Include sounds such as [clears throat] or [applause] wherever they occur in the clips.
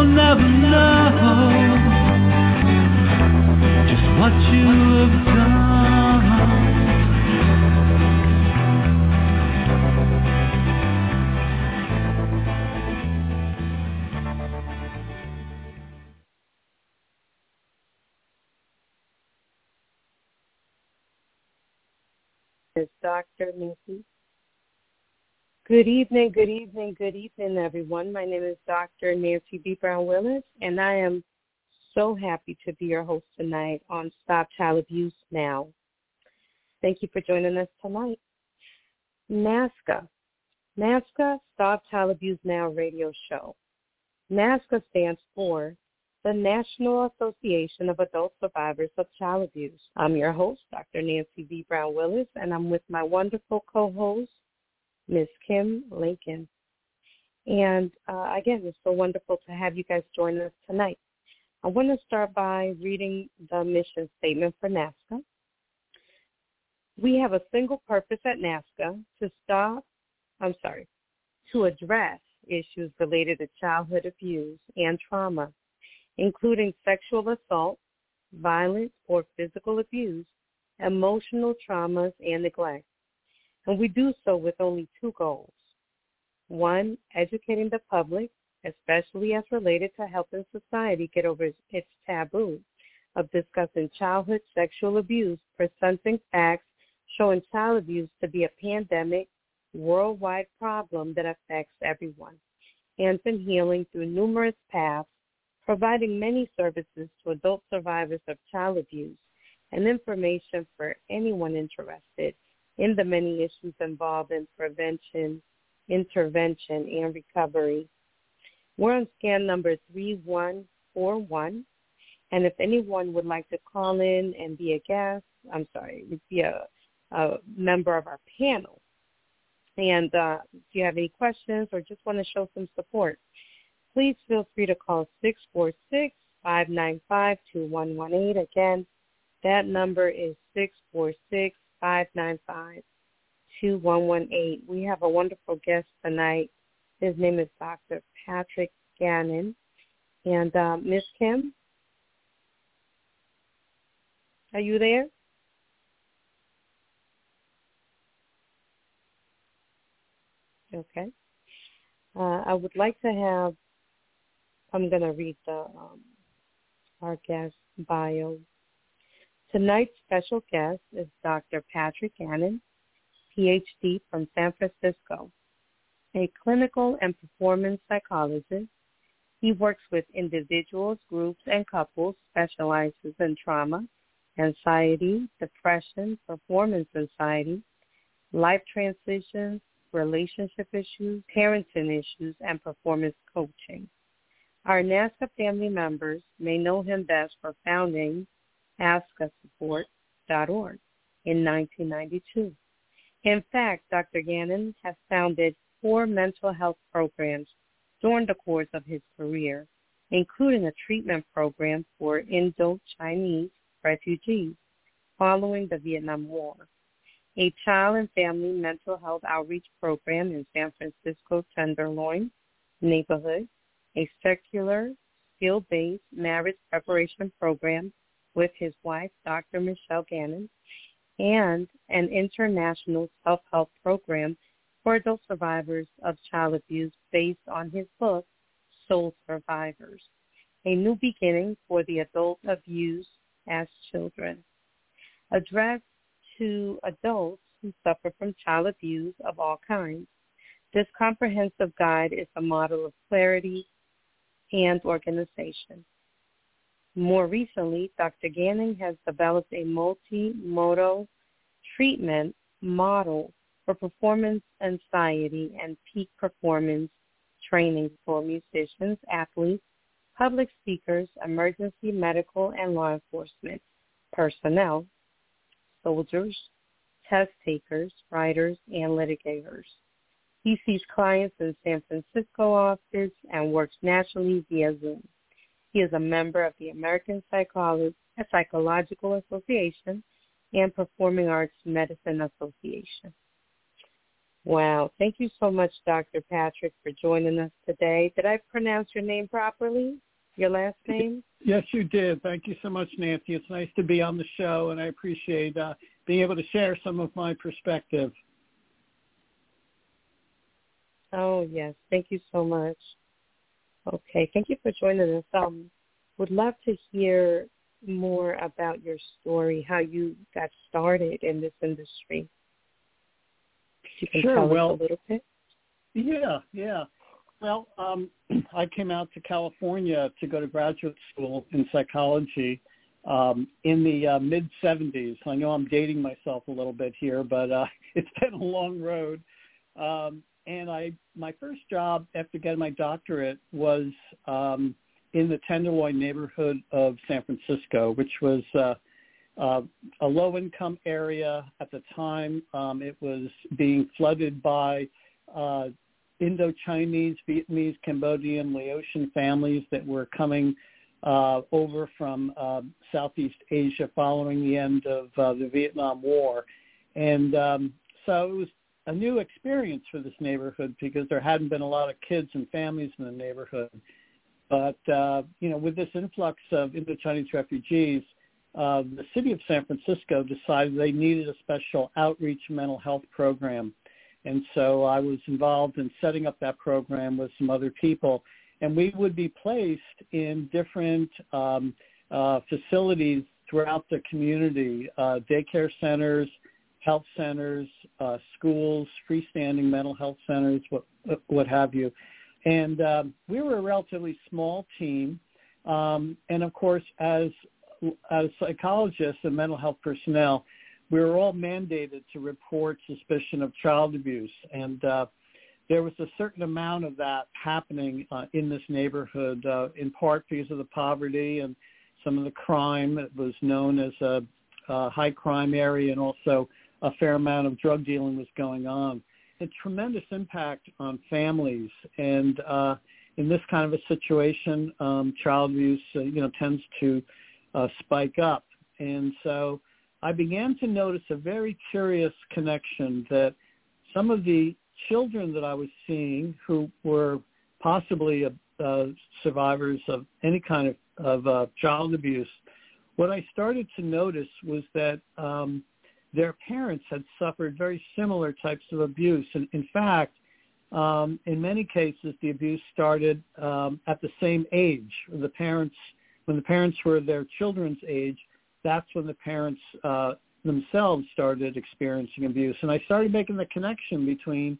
Will never know just what you have done. is Dr. Nancy. Good evening, good evening, good evening, everyone. My name is Dr. Nancy B. Brown Willis, and I am so happy to be your host tonight on Stop Child Abuse Now. Thank you for joining us tonight. NAASCA, NAASCA Stop Child Abuse Now radio show. NAASCA stands for the National Association of Adult Survivors of Child Abuse. I'm your host, Dr. Nancy V. Brown Willis, and I'm with my wonderful co-host, Ms. Kim Lincoln. And uh, again, it's so wonderful to have you guys join us tonight. I want to start by reading the mission statement for NAASCA. We have a single purpose at NAASCA to stop, I'm sorry, to address issues related to childhood abuse and trauma including sexual assault, violence or physical abuse, emotional traumas, and neglect. And we do so with only two goals. One, educating the public, especially as related to helping society get over its taboo of discussing childhood sexual abuse, presenting facts showing child abuse to be a pandemic, worldwide problem that affects everyone, and in healing through numerous paths providing many services to adult survivors of child abuse and information for anyone interested in the many issues involved in prevention, intervention, and recovery. We're on scan number 3141. And if anyone would like to call in and be a guest, I'm sorry, be a, a member of our panel, and uh, if you have any questions or just want to show some support, please feel free to call 646-595-2118. Again, that number is 646-595-2118. We have a wonderful guest tonight. His name is Dr. Patrick Gannon. And uh, Miss Kim, are you there? Okay. Uh, I would like to have I'm going to read the um, our guest bio. Tonight's special guest is Dr. Patrick Gannon, PhD from San Francisco, a clinical and performance psychologist. He works with individuals, groups, and couples, specializes in trauma, anxiety, depression, performance anxiety, life transitions, relationship issues, parenting issues, and performance coaching. Our NAASCA family members may know him best for founding ASCASupport.org in 1992. In fact, Dr. Gannon has founded four mental health programs during the course of his career, including a treatment program for Indo-Chinese refugees following the Vietnam War, a child and family mental health outreach program in San Francisco Tenderloin neighborhood, a secular, skill-based marriage preparation program with his wife, Dr. Michelle Gannon, and an international self-help program for adult survivors of child abuse based on his book, soul survivors, a new beginning for the adult abused as children. Addressed to adults who suffer from child abuse of all kinds, this comprehensive guide is a model of clarity and organization. More recently, Dr. Gannon has developed a multimodal treatment model for performance anxiety and peak performance training for musicians, athletes, public speakers, emergency medical and law enforcement personnel, soldiers, test takers, writers, and litigators. He sees clients in San Francisco office and works nationally via Zoom. He is a member of the American Psycholo- Psychological Association and Performing Arts Medicine Association. Wow. Thank you so much, Dr. Patrick, for joining us today. Did I pronounce your name properly? Your last name? Yes, you did. Thank you so much, Nancy. It's nice to be on the show, and I appreciate uh, being able to share some of my perspective. Oh, yes. Thank you so much. Okay. Thank you for joining us. Um, would love to hear more about your story, how you got started in this industry. You can sure. tell well, us a little bit. Yeah, yeah. Well, um, [clears throat] I came out to California to go to graduate school in psychology um, in the uh, mid 70s. I know I'm dating myself a little bit here, but uh, [laughs] it's been a long road. Um, and I, my first job after getting my doctorate was um, in the Tenderloin neighborhood of San Francisco, which was uh, uh, a low-income area at the time. Um, it was being flooded by uh, Indo-Chinese, Vietnamese, Cambodian, Laotian families that were coming uh, over from uh, Southeast Asia following the end of uh, the Vietnam War. And um, so it was a new experience for this neighborhood because there hadn't been a lot of kids and families in the neighborhood. But, uh, you know, with this influx of Indo-Chinese refugees, uh, the city of San Francisco decided they needed a special outreach mental health program. And so I was involved in setting up that program with some other people. And we would be placed in different um, uh, facilities throughout the community, uh, daycare centers, health centers, uh, schools, freestanding mental health centers, what, what have you. And um, we were a relatively small team. Um, and of course, as as psychologists and mental health personnel, we were all mandated to report suspicion of child abuse. And uh, there was a certain amount of that happening uh, in this neighborhood, uh, in part because of the poverty and some of the crime. It was known as a, a high crime area and also a fair amount of drug dealing was going on. A tremendous impact on families. And uh, in this kind of a situation, um, child abuse, uh, you know, tends to uh, spike up. And so I began to notice a very curious connection that some of the children that I was seeing who were possibly uh, uh, survivors of any kind of, of uh, child abuse, what I started to notice was that um, their parents had suffered very similar types of abuse. And in fact, um, in many cases, the abuse started um, at the same age. The parents when the parents were their children's age, that's when the parents uh, themselves started experiencing abuse. And I started making the connection between,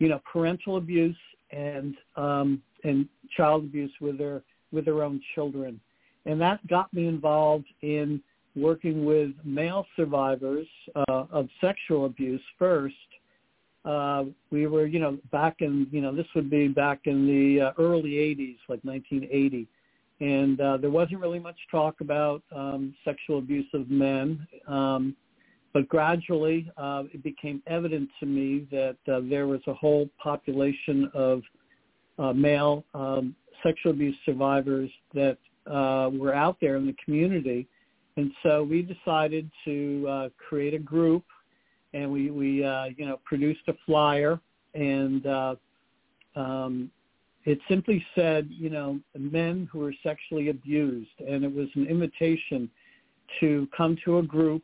you know, parental abuse and um, and child abuse with their with their own children, and that got me involved in working with male survivors uh, of sexual abuse first. Uh, we were, you know, back in, you know, this would be back in the uh, early 80s, like 1980 and uh, there wasn't really much talk about um, sexual abuse of men. Um, but gradually, uh, it became evident to me that uh, there was a whole population of uh, male um, sexual abuse survivors that uh, were out there in the community, and so we decided to uh, create a group, and we we uh, you know produced a flyer and uh, um, it simply said, you know, men who were sexually abused, and it was an invitation to come to a group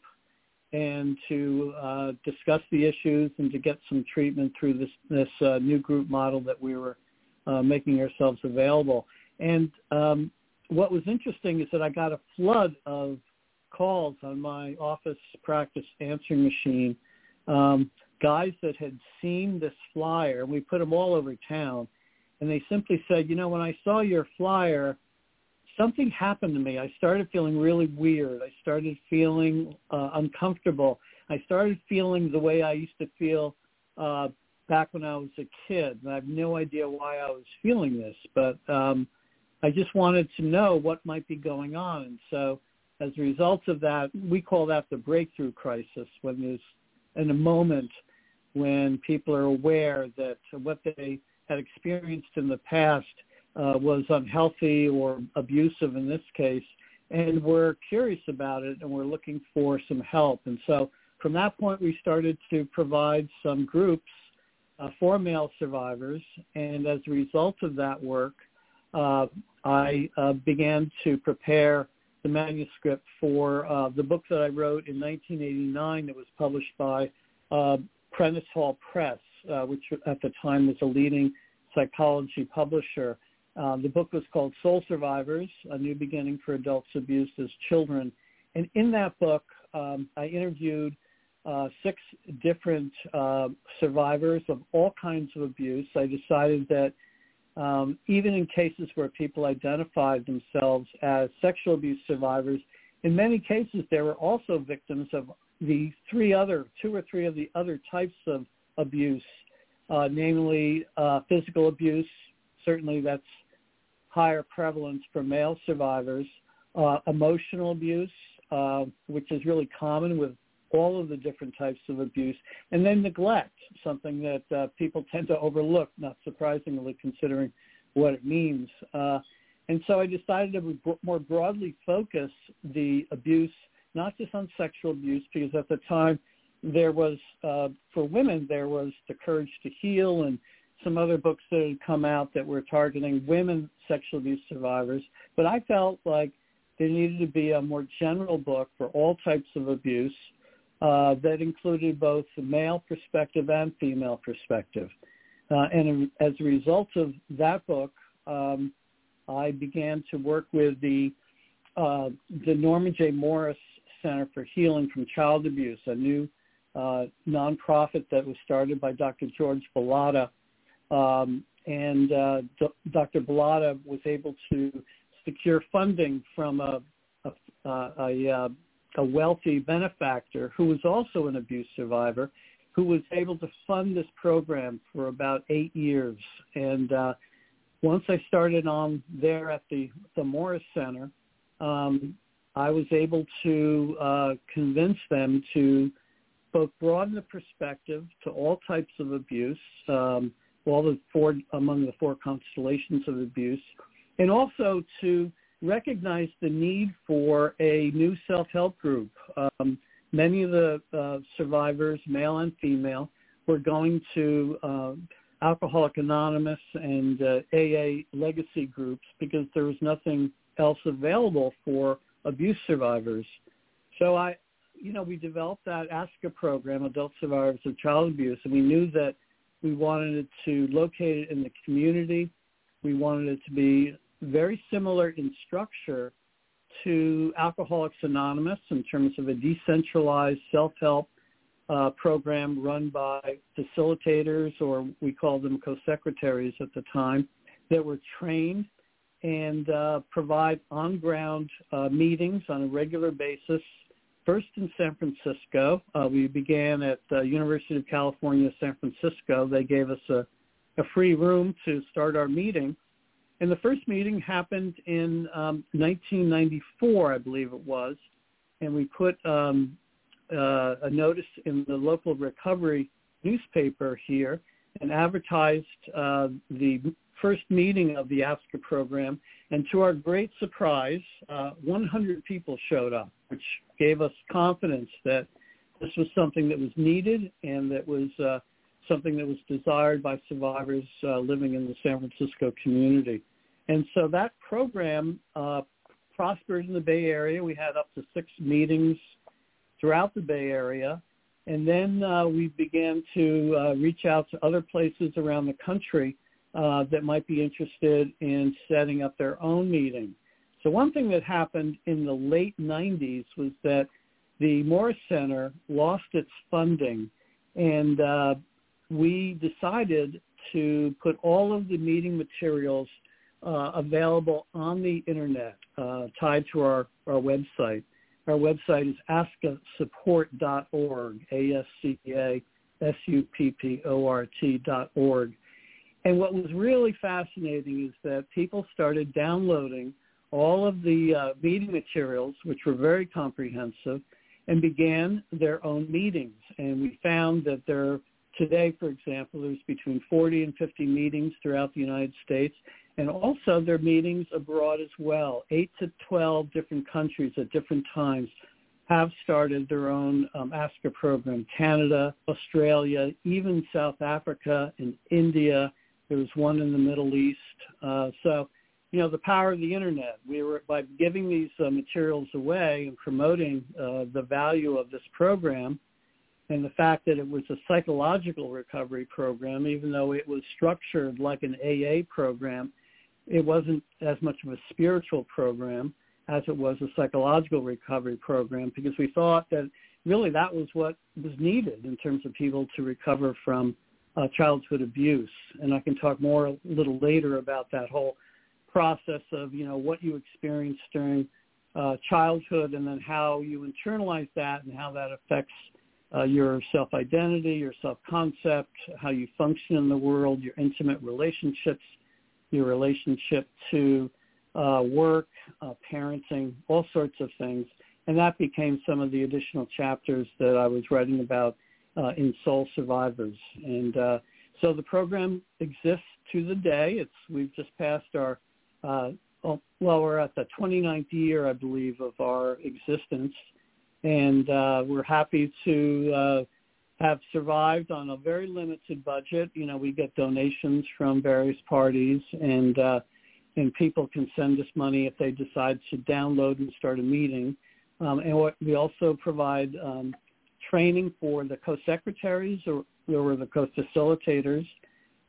and to uh, discuss the issues and to get some treatment through this this uh, new group model that we were uh, making ourselves available. And um, what was interesting is that I got a flood of calls on my office practice answering machine, um, guys that had seen this flyer, and we put them all over town, and they simply said, you know, when I saw your flyer, something happened to me. I started feeling really weird. I started feeling uh, uncomfortable. I started feeling the way I used to feel uh, back when I was a kid. And I have no idea why I was feeling this, but um, I just wanted to know what might be going on. And so as a result of that, we call that the breakthrough crisis when there's in a moment when people are aware that what they had experienced in the past uh, was unhealthy or abusive in this case, and we're curious about it and we're looking for some help. And so from that point, we started to provide some groups uh, for male survivors, and as a result of that work, uh, I uh, began to prepare the manuscript for uh, the book that I wrote in 1989 that was published by uh, Prentice Hall Press, uh, which at the time was a leading psychology publisher. Um, the book was called Soul Survivors, A New Beginning for Adults Abused as Children. And in that book, um, I interviewed uh, six different uh, survivors of all kinds of abuse. I decided that um, even in cases where people identified themselves as sexual abuse survivors, in many cases they were also victims of the three other, two or three of the other types of abuse, uh, namely uh, physical abuse. Certainly that's higher prevalence for male survivors. Uh, emotional abuse, uh, which is really common with all of the different types of abuse, and then neglect, something that uh, people tend to overlook, not surprisingly considering what it means. Uh, and so I decided to more broadly focus the abuse, not just on sexual abuse, because at the time there was, uh, for women, there was The Courage to Heal and some other books that had come out that were targeting women sexual abuse survivors. But I felt like there needed to be a more general book for all types of abuse uh, that included both the male perspective and female perspective. Uh, and as a result of that book, um, I began to work with the uh, the Norman J. Morris Center for Healing from Child Abuse, a new uh, nonprofit that was started by Dr. George Bellotta. Um, and uh, D- Dr. Bellotta was able to secure funding from a, a, a, a a wealthy benefactor who was also an abuse survivor who was able to fund this program for about eight years. And uh, once I started on there at the, the Morris Center, um, I was able to uh, convince them to both broaden the perspective to all types of abuse, um, all the four among the four constellations of abuse, and also to recognized the need for a new self-help group. Um, many of the uh, survivors, male and female, were going to uh, Alcoholic Anonymous and uh, AA legacy groups because there was nothing else available for abuse survivors. So I, you know, we developed that ASCA program, Adult Survivors of Child Abuse, and we knew that we wanted it to locate it in the community. We wanted it to be very similar in structure to Alcoholics Anonymous in terms of a decentralized self-help uh, program run by facilitators, or we called them co-secretaries at the time, that were trained and uh, provide on-ground uh, meetings on a regular basis. First in San Francisco, uh, we began at the University of California, San Francisco. They gave us a, a free room to start our meeting and the first meeting happened in um, 1994, I believe it was, and we put um, uh, a notice in the local recovery newspaper here and advertised uh, the first meeting of the ASCA program. And to our great surprise, uh, 100 people showed up, which gave us confidence that this was something that was needed and that was uh, something that was desired by survivors uh, living in the San Francisco community. And so that program uh, prospered in the Bay Area. We had up to six meetings throughout the Bay Area. And then uh, we began to uh, reach out to other places around the country uh, that might be interested in setting up their own meeting. So one thing that happened in the late 90s was that the Morris Center lost its funding, and uh, we decided to put all of the meeting materials uh, available on the internet uh, tied to our, our website. Our website is ascasupport.org, A-S-C-A-S-U-P-P-O-R-T dot org. And what was really fascinating is that people started downloading all of the uh, meeting materials, which were very comprehensive, and began their own meetings. And we found that there today, for example, there's between 40 and 50 meetings throughout the United States, and also there are meetings abroad as well. Eight to 12 different countries at different times have started their own um, ASCA program. Canada, Australia, even South Africa and India. There was one in the Middle East. Uh, so, you know, the power of the internet. We were by giving these uh, materials away and promoting uh, the value of this program and the fact that it was a psychological recovery program, even though it was structured like an AA program, it wasn't as much of a spiritual program as it was a psychological recovery program because we thought that really that was what was needed in terms of people to recover from uh, childhood abuse. And I can talk more a little later about that whole process of, you know, what you experienced during uh, childhood and then how you internalize that and how that affects uh, your self-identity, your self-concept, how you function in the world, your intimate relationships, your relationship to uh, work, uh, parenting, all sorts of things. And that became some of the additional chapters that I was writing about uh, in Soul Survivors. And uh, so the program exists to the day. It's we've just passed our uh, well, we're at the 29th year, I believe, of our existence, and uh, we're happy to uh, have survived on a very limited budget. You know, we get donations from various parties, and uh, and people can send us money if they decide to download and start a meeting. Um, and what, we also provide um, training for the co-secretaries or, or the co-facilitators.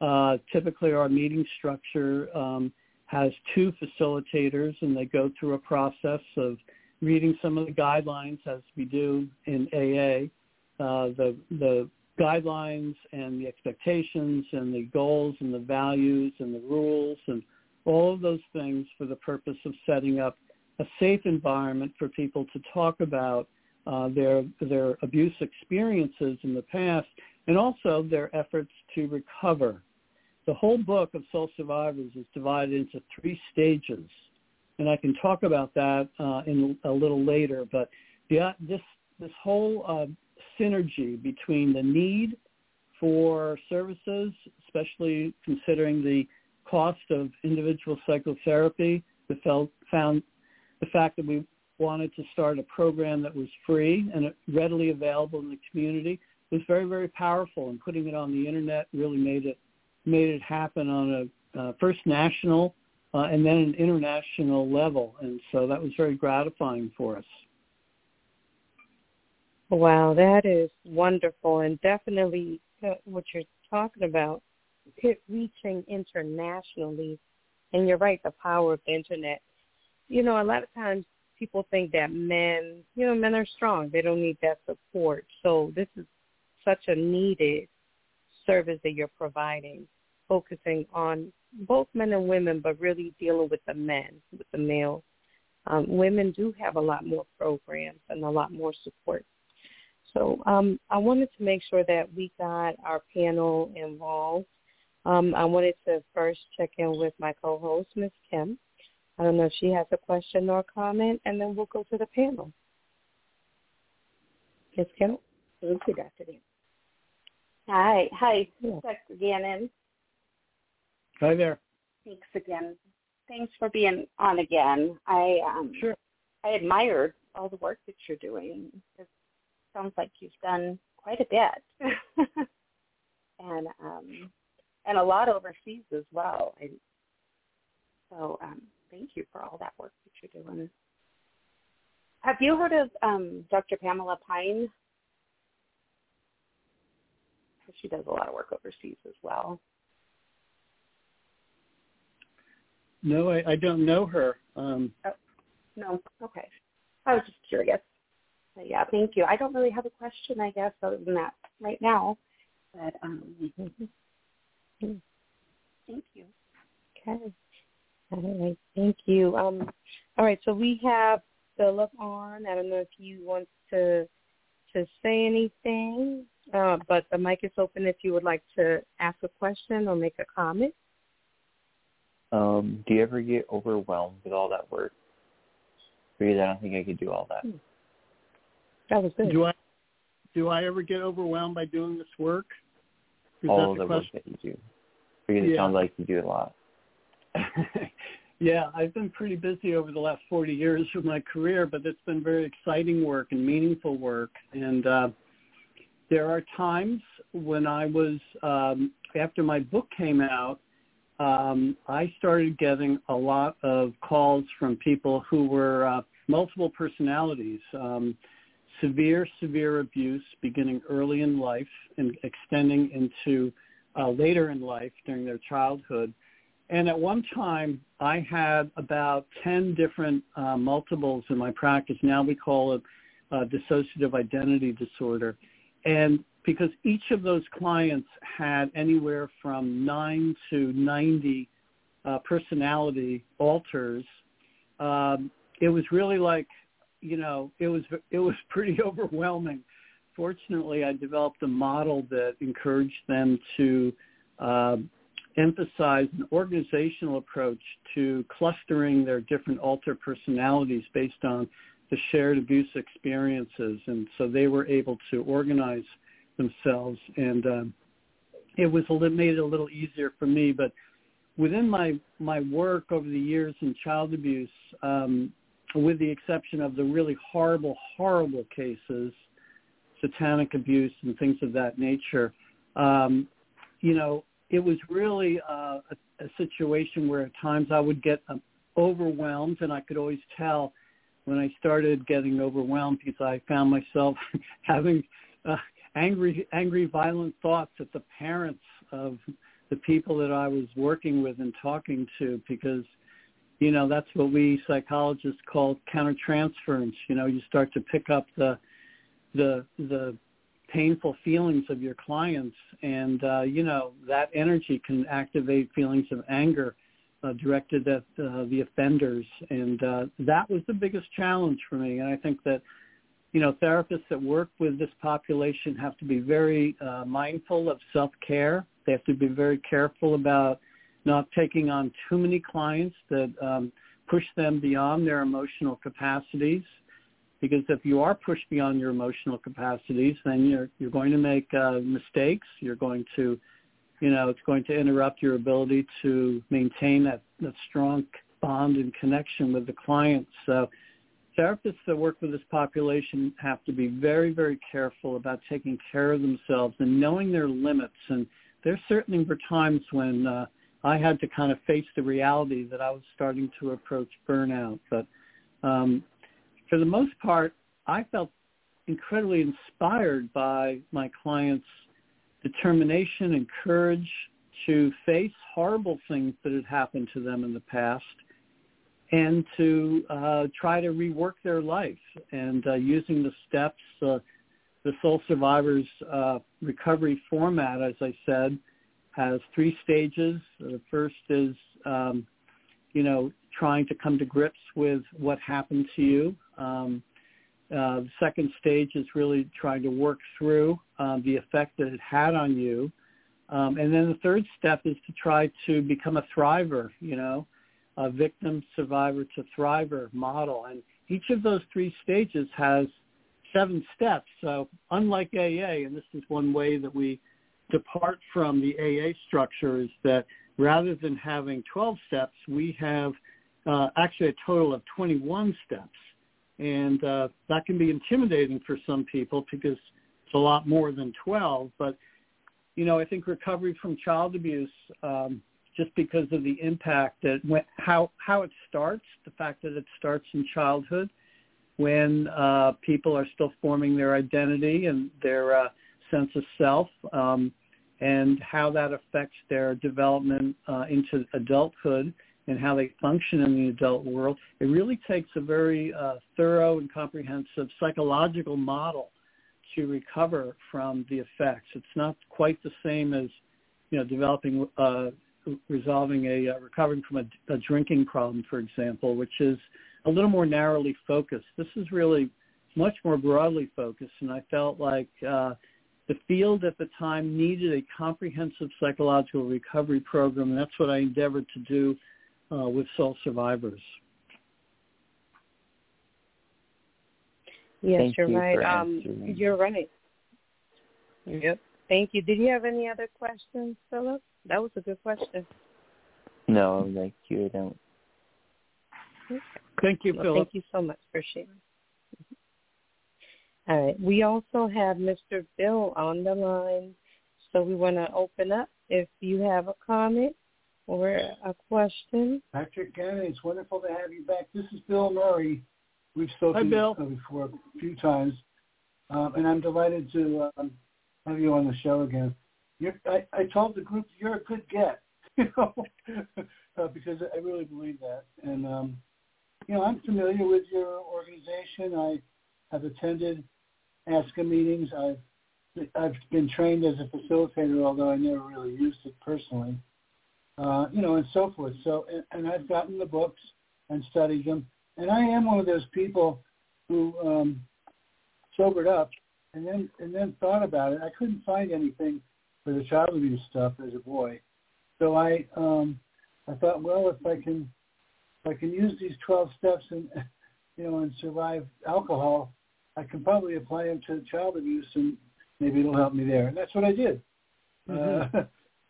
Uh, typically, our meeting structure um, has two facilitators, and they go through a process of reading some of the guidelines as we do in AA, uh, the the guidelines and the expectations and the goals and the values and the rules and all of those things for the purpose of setting up a safe environment for people to talk about uh, their their abuse experiences in the past and also their efforts to recover. The whole book of Soul Survivors is divided into three stages and I can talk about that uh, in a little later. But the, this this whole uh, synergy between the need for services, especially considering the cost of individual psychotherapy, the felt, found the fact that we wanted to start a program that was free and readily available in the community was very very powerful and putting it on the internet really made it made it happen on a uh, first national uh, and then an international level. And so that was very gratifying for us. Wow, that is wonderful, and definitely uh, what you're talking about, reaching internationally. And you're right, the power of the internet. You know, a lot of times people think that men, you know, men are strong; they don't need that support. So this is such a needed service that you're providing, focusing on both men and women, but really dealing with the men, with the males. Um, women do have a lot more programs and a lot more support. So um, I wanted to make sure that we got our panel involved. Um, I wanted to first check in with my co-host, Ms. Kim. I don't know if she has a question or a comment, and then we'll go to the panel. Ms. Kim? Thank you, Dr. Dan. Hi. Hi, yeah. Dr. Gannon. Hi there. Thanks again. Thanks for being on again. I um sure. I admired all the work that you're doing. It sounds like you've done quite a bit. [laughs] and um and a lot overseas as well. I, so um thank you for all that work that you're doing. Have you heard of um Dr. Pamela Pine? She does a lot of work overseas as well. No, I, I don't know her. Um, oh, no, okay. I was just curious. But yeah, thank you. I don't really have a question, I guess, other than that right now. But um, thank you. Okay. All right. Thank you. Um, all right. So we have Philip on. I don't know if you want to to say anything, uh, but the mic is open if you would like to ask a question or make a comment. Um, do you ever get overwhelmed with all that work? Because I don't think I could do all that. Hmm. That was good. Do I do I ever get overwhelmed by doing this work? Is all the, the work that you do. Because yeah. it sounds like you do a lot. [laughs] yeah, I've been pretty busy over the last 40 years of my career, but it's been very exciting work and meaningful work. And uh, there are times when I was, um, after my book came out, um, I started getting a lot of calls from people who were uh, multiple personalities, um, severe, severe abuse beginning early in life and extending into uh, later in life during their childhood. And at one time, I had about 10 different uh, multiples in my practice. Now we call it uh, dissociative identity disorder. And because each of those clients had anywhere from 9 to 90 uh, personality alters, um, it was really like, you know, it was it was [laughs] pretty overwhelming. Fortunately, I developed a model that encouraged them to uh, emphasize an organizational approach to clustering their different alter personalities based on the shared abuse experiences. And so they were able to organize themselves. And um, it was little, made it a little easier for me. But within my, my work over the years in child abuse, um, with the exception of the really horrible, horrible cases, satanic abuse and things of that nature, um, you know, it was really uh, a, a situation where at times I would get um, overwhelmed, and I could always tell when I started getting overwhelmed because I found myself [laughs] having uh, angry, angry, violent thoughts at the parents of the people that I was working with and talking to because you know that's what we psychologists call countertransference. You know you start to pick up the the the painful feelings of your clients and uh, you know that energy can activate feelings of anger uh, directed at uh, the offenders. And uh, that was the biggest challenge for me. And I think that you know therapists that work with this population have to be very uh, mindful of self-care they have to be very careful about not taking on too many clients that um, push them beyond their emotional capacities because if you are pushed beyond your emotional capacities, then you're you're going to make uh, mistakes. You're going to, you know, it's going to interrupt your ability to maintain that that strong bond and connection with the client. So therapists that work with this population have to be very, very careful about taking care of themselves and knowing their limits. And there certainly were times when uh, I had to kind of face the reality that I was starting to approach burnout. But um, for the most part, I felt incredibly inspired by my clients' determination and courage to face horrible things that had happened to them in the past and to uh, try to rework their life and uh, using the steps, uh, the Soul Survivors uh, recovery format, as I said, has three stages. The first is, um, you know, trying to come to grips with what happened to you. Um, uh, the second stage is really trying to work through um, the effect that it had on you. Um, and then the third step is to try to become a thriver, you know, a victim, survivor to thriver model. And each of those three stages has seven steps. So unlike AA, and this is one way that we depart from the AA structure, is that rather than having 12 steps, we have uh, actually a total of 21 steps. And uh, that can be intimidating for some people because it's a lot more than 12. But, you know, I think recovery from child abuse, um, just because of the impact that when, how, how it starts, the fact that it starts in childhood when uh, people are still forming their identity and their uh, sense of self, um, and how that affects their development uh, into adulthood and how they function in the adult world, it really takes a very uh, thorough and comprehensive psychological model to recover from the effects. It's not quite the same as, you know, developing, uh, resolving a, uh, recovering from a, a drinking problem, for example, which is a little more narrowly focused. This is really much more broadly focused, and I felt like uh, the field at the time needed a comprehensive psychological recovery program, and that's what I endeavored to do uh, with soul survivors. Yes, Thank you're you right. Um, you're right. Yep. Thank you. Did you have any other questions, Philip? That was a good question. No, thank you. I don't. Thank you, Well, Philip. thank you so much for sharing. All right. We also have Mr. Bill on the line, so we want to open up if you have a comment or a question. Patrick Gannon, it's wonderful to have you back. This is Bill Murray. We've spoken Hi, Bill. before a few times, um, and I'm delighted to um, have you on the show again. You're, I, I told the group you're a good get, [laughs] you know, uh, because I really believe that. And um, you know, I'm familiar with your organization. I have attended ASCA meetings. I've I've been trained as a facilitator, although I never really used it personally. Uh, you know, and so forth. So, and, and I've gotten the books and studied them, and I am one of those people who um, sobered up and then and then thought about it. I couldn't find anything for the child abuse stuff as a boy, so I um, I thought, well, if I can if I can use these twelve steps and you know and survive alcohol, I can probably apply them to child abuse and maybe it'll help me there. And that's what I did [laughs] because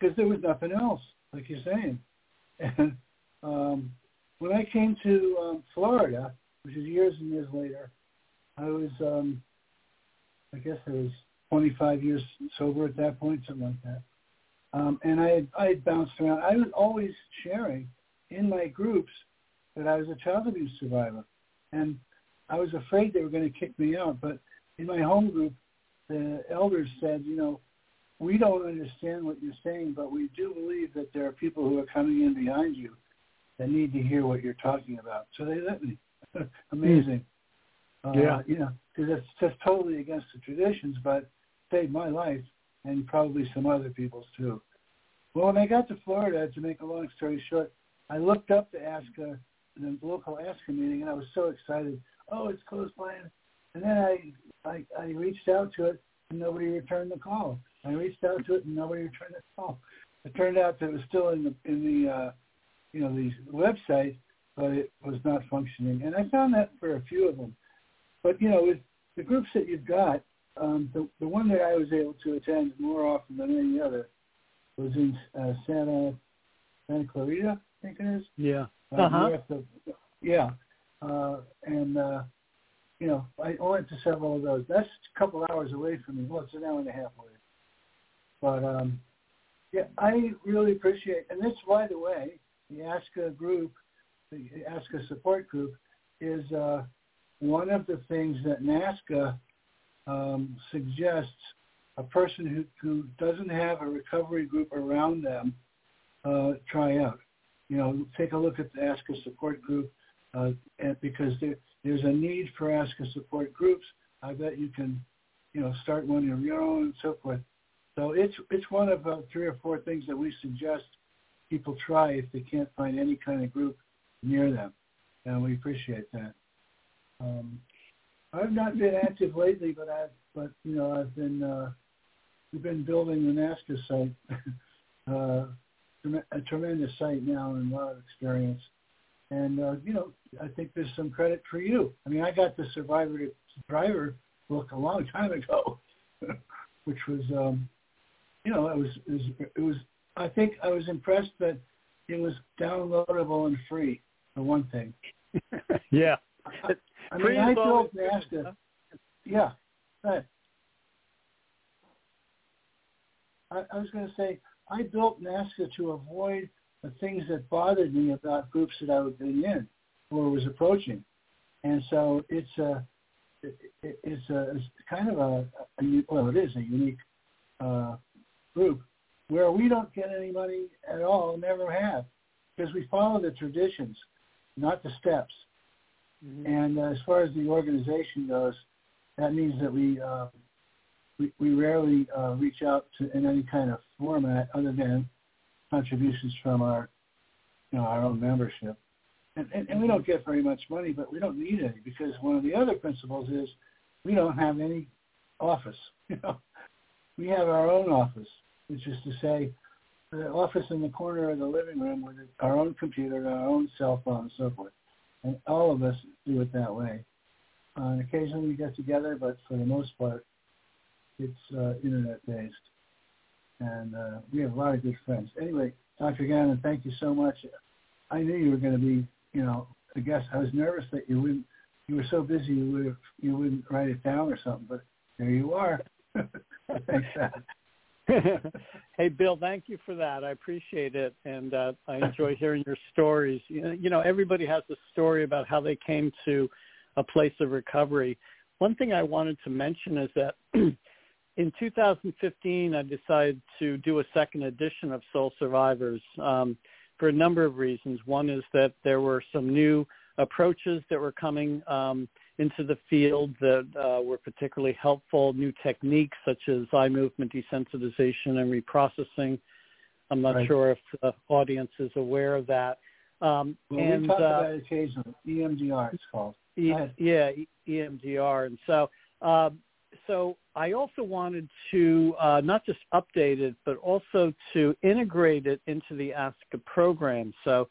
Mhm. there was nothing else, like you're saying. And um, when I came to um, Florida, which is years and years later, I was, um, I guess I was 25 years sober at that point, something like that. Um, and I had, I had bounced around. I was always sharing in my groups that I was a child abuse survivor, and I was afraid they were going to kick me out. But in my home group, the elders said, you know, we don't understand what you're saying, but we do believe that there are people who are coming in behind you that need to hear what you're talking about. So they let me. [laughs] Amazing. Yeah. Uh, you know, because it's just totally against the traditions, but saved my life and probably some other people's too. Well, when I got to Florida, to make a long story short, I looked up to ASCA, the local ASCA meeting, and I was so excited. Oh, it's close by. And then I, I, I reached out to it, and nobody returned the call. I reached out to it, and nobody returned the call. It turned out that it was still in the in the uh, you know the website, but it was not functioning. And I found that for a few of them. But you know, with the groups that you've got, um, the the one that I was able to attend more often than any other was in uh, Santa Santa Clarita, I think it is. Yeah. Uh, Uh-huh. yeah, uh, and uh, you know, I went to several of those. That's a couple hours away from me. Well, it's an hour and a half away. But um, yeah, I really appreciate, and this, by the way, the ASCA group, the ASCA support group, is uh, one of the things that NAASCA um, suggests a person who, who doesn't have a recovery group around them uh, try out. You know, take a look at the ASCA support group uh, and because there, there's a need for ASCA support groups. I bet you can, you know, start one of your own and so forth. So it's it's one of uh, three or four things that we suggest people try if they can't find any kind of group near them, and we appreciate that. Um, I've not been active lately, but I've but you know I've been uh, we've been building the NAASCA site, [laughs] uh, a tremendous site now and a lot of experience. And uh, you know, I think there's some credit for you. I mean, I got the Survivor to Thriver book a long time ago, [laughs] which was, um, you know, it was, it was, it was. I think I was impressed that it was downloadable and free. For one thing, [laughs] yeah. I mean, I always built good, Yeah, right. I, I was going to say I built NAASCA to avoid the things that bothered me about groups that I would be in or was approaching, and so it's a it, it, it's a it's kind of a, a well it is a unique uh, group where we don't get any money at all, never have, because we follow the traditions, not the steps. Mhm. And uh, as far as the organization goes, that means that we uh, we, we rarely uh, reach out to in any kind of format other than contributions from our you know our own membership. And, and, and we don't get very much money, but we don't need any because one of the other principles is we don't have any office. [laughs] You know, we have our own office, which is to say, the office in the corner of the living room with our own computer and our own cell phone and so forth. And all of us do it that way. Uh, occasionally we get together, but for the most part, it's uh, internet based. And uh, we have a lot of good friends. Anyway, Dr. Gannon, thank you so much. I knew you were going to be, you know, a guest. I was nervous that you wouldn't. You were so busy you would you wouldn't write it down or something, but there you are. [laughs] Thanks. [laughs] hey, Bill, thank you for that. I appreciate it, and uh, I enjoy hearing your stories. You know, everybody has a story about how they came to a place of recovery. One thing I wanted to mention is that [clears throat] in 2015, I decided to do a second edition of Soul Survivors um, for a number of reasons. One is that there were some new approaches that were coming um, into the field that uh, were particularly helpful, new techniques such as eye movement desensitization and reprocessing. I'm not Right. sure if the audience is aware of that. Um, Well, and we talk uh, about it occasionally. EMDR, it's called. E- yeah, E- EMDR. And so, um, so I also wanted to uh, not just update it, but also to integrate it into the ASCA program. So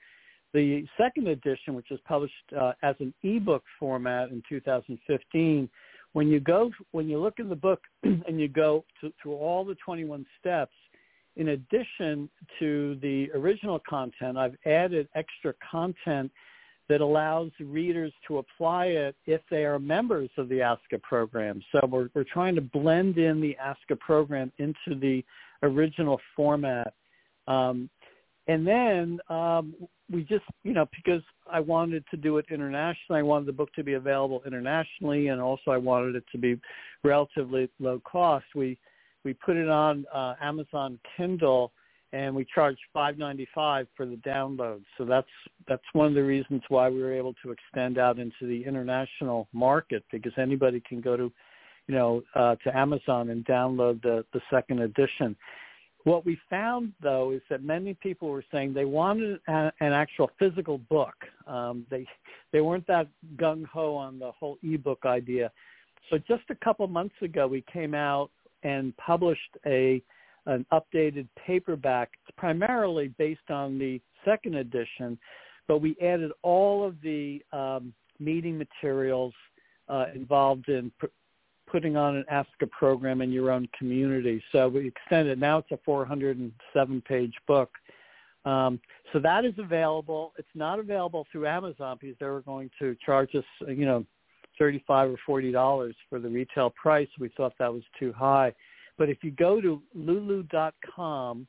the second edition, which was published uh, as an ebook format in 2015, when you go, when you look in the book [clears throat] and you go to, through all the 21 steps, in addition to the original content, I've added extra content that allows readers to apply it if they are members of the ASCA program. So we're, we're trying to blend in the ASCA program into the original format. Um, and then um, we just, you know, because I wanted to do it internationally, I wanted the book to be available internationally, and also I wanted it to be relatively low cost. We we put it on uh, Amazon Kindle, and we charge five ninety five for the download. So that's that's one of the reasons why we were able to extend out into the international market because anybody can go to, you know, uh, to Amazon and download the the second edition. What we found, though, is that many people were saying they wanted a, an actual physical book. Um, they they weren't that gung ho on the whole ebook idea. So just a couple months ago, we came out and published a an updated paperback, primarily based on the second edition, but we added all of the um, meeting materials uh, involved in pr- putting on an ASCA program in your own community. So we extended. Now it's a 407-page book. Um, so that is available. It's not available through Amazon because they were going to charge us, you know, thirty-five or forty dollars for the retail price. We thought that was too high. But if you go to lulu.com,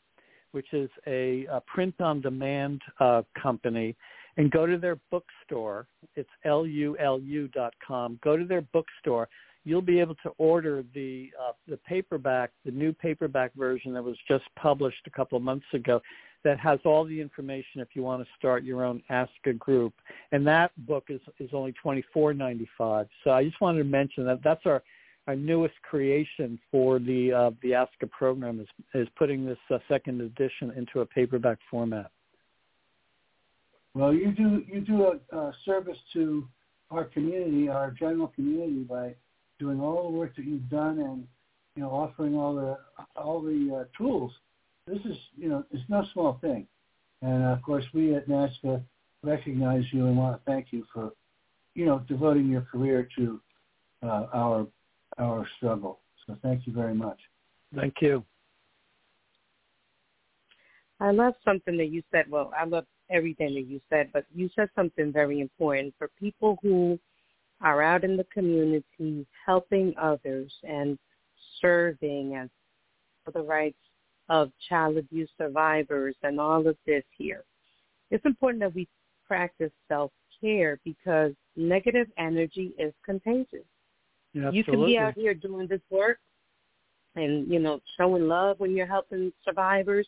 which is a, a print-on-demand uh, company, and go to their bookstore, it's L-U-L-U dot com. Go to their bookstore. You'll be able to order the uh, the paperback, the new paperback version that was just published a couple of months ago, that has all the information if you want to start your own ASCA group. And that book is is only twenty four ninety five. So I just wanted to mention that that's our our newest creation for the uh, the ASCA program is is putting this uh, second edition into a paperback format. Well, you do you do a, a service to our community, our general community, by doing all the work that you've done and you know offering all the all the uh, tools. This is you know it's no small thing, and uh, of course we at NAASCA recognize you and want to thank you for you know devoting your career to uh, our our struggle. So thank you very much. Thank you. I love something that you said. Well, I love everything that you said, but you said something very important for people who are out in the community helping others and serving and for the rights of child abuse survivors and all of this here. It's important that we practice self-care because negative energy is contagious. Yeah, You can be out here doing this work and, you know, showing love when you're helping survivors.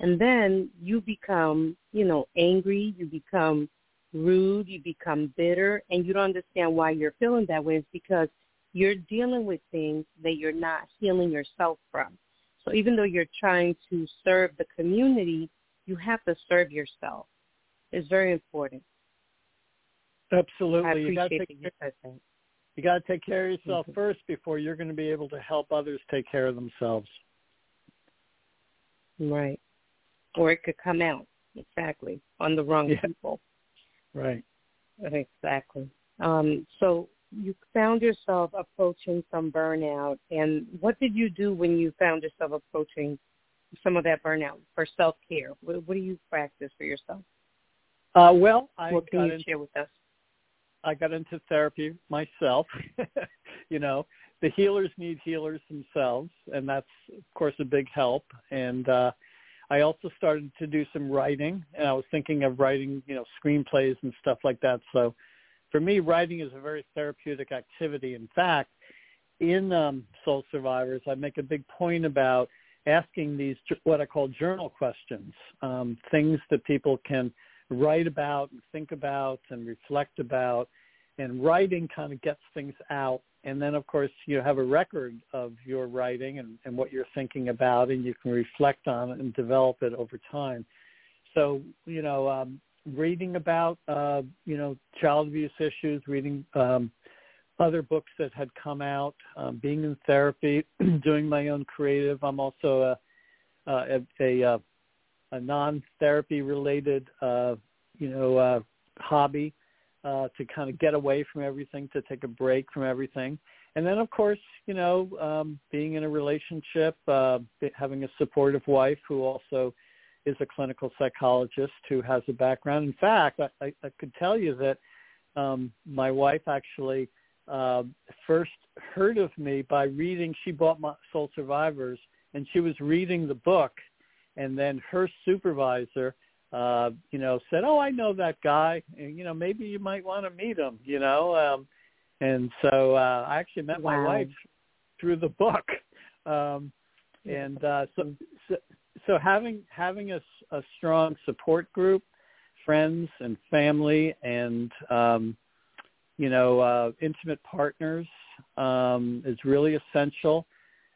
And then you become, you know, angry, you become rude, you become bitter, and you don't understand why you're feeling that way. It's because you're dealing with things that you're not healing yourself from. So even though you're trying to serve the community, you have to serve yourself. It's very important. Absolutely. I you got to appreciate take, you said that. you got to take care of yourself Mhm. first before you're going to be able to help others take care of themselves. Right. Or it could come out exactly on the wrong Yeah. people. Right. Exactly. Um, so you found yourself approaching some burnout, and what did you do when you found yourself approaching some of that burnout for self care? What, what do you practice for yourself? Uh, well, I what can got you into share with us? I got into therapy myself. [laughs] you know, the healers need healers themselves, and that's of course a big help. And uh, I also started to do some writing, and I was thinking of writing, you know, screenplays and stuff like that. So, for me, writing is a very therapeutic activity. In fact, in um, Soul Survivors, I make a big point about asking these what I call journal questions, um, things that people can write about and think about and reflect about. And writing kind of gets things out. And then, of course, you have a record of your writing and, and what you're thinking about, and you can reflect on it and develop it over time. So, you know, um, reading about, uh, you know, child abuse issues, reading um, other books that had come out, um, being in therapy, [clears throat] doing my own creative. I'm also a, a, a, a a non-therapy related, uh, you know, uh, hobby uh, to kind of get away from everything, to take a break from everything. And then, of course, you know, um, being in a relationship, uh, having a supportive wife who also is a clinical psychologist who has a background. In fact, I, I, could tell you that um, my wife actually uh, first heard of me by reading. She bought my Soul Survivors, and she was reading the book and then her supervisor uh you know said oh i know that guy and you know maybe you might want to meet him you know um and so uh i actually met my wife through the book. [laughs] Um and uh so so, so having having a, a strong support group friends and family and um you know uh intimate partners um is really essential.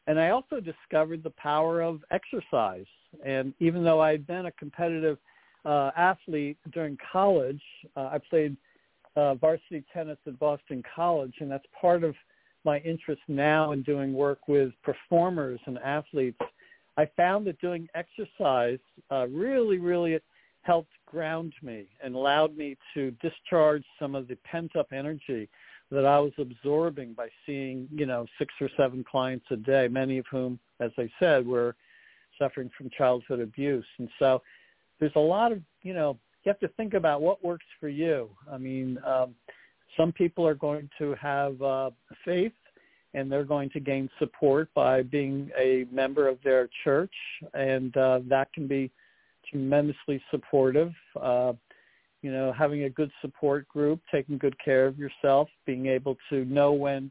And I also discovered the power of exercise. And even though I had been a competitive uh, athlete during college, uh, I played uh, varsity tennis at Boston College, and that's part of my interest now in doing work with performers and athletes. I found that doing exercise uh, really, really helped ground me and allowed me to discharge some of the pent-up energy that I was absorbing by seeing, you know, six or seven clients a day, many of whom, as I said, were suffering from childhood abuse. And so there's a lot of, you know, you have to think about what works for you. I mean, um, some people are going to have uh, faith and they're going to gain support by being a member of their church, and uh, that can be tremendously supportive. Uh, you know, having a good support group, taking good care of yourself, being able to know when,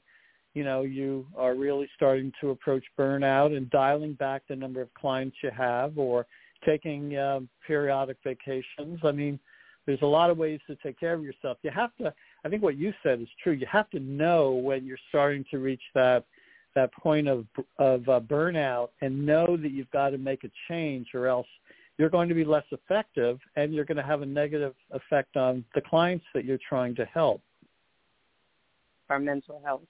you know, you are really starting to approach burnout and dialing back the number of clients you have or taking uh, periodic vacations. I mean, there's a lot of ways to take care of yourself. You have to, I think what you said is true. You have to know when you're starting to reach that that point of of uh, burnout and know that you've got to make a change or else you're going to be less effective and you're going to have a negative effect on the clients that you're trying to help. Our mental health.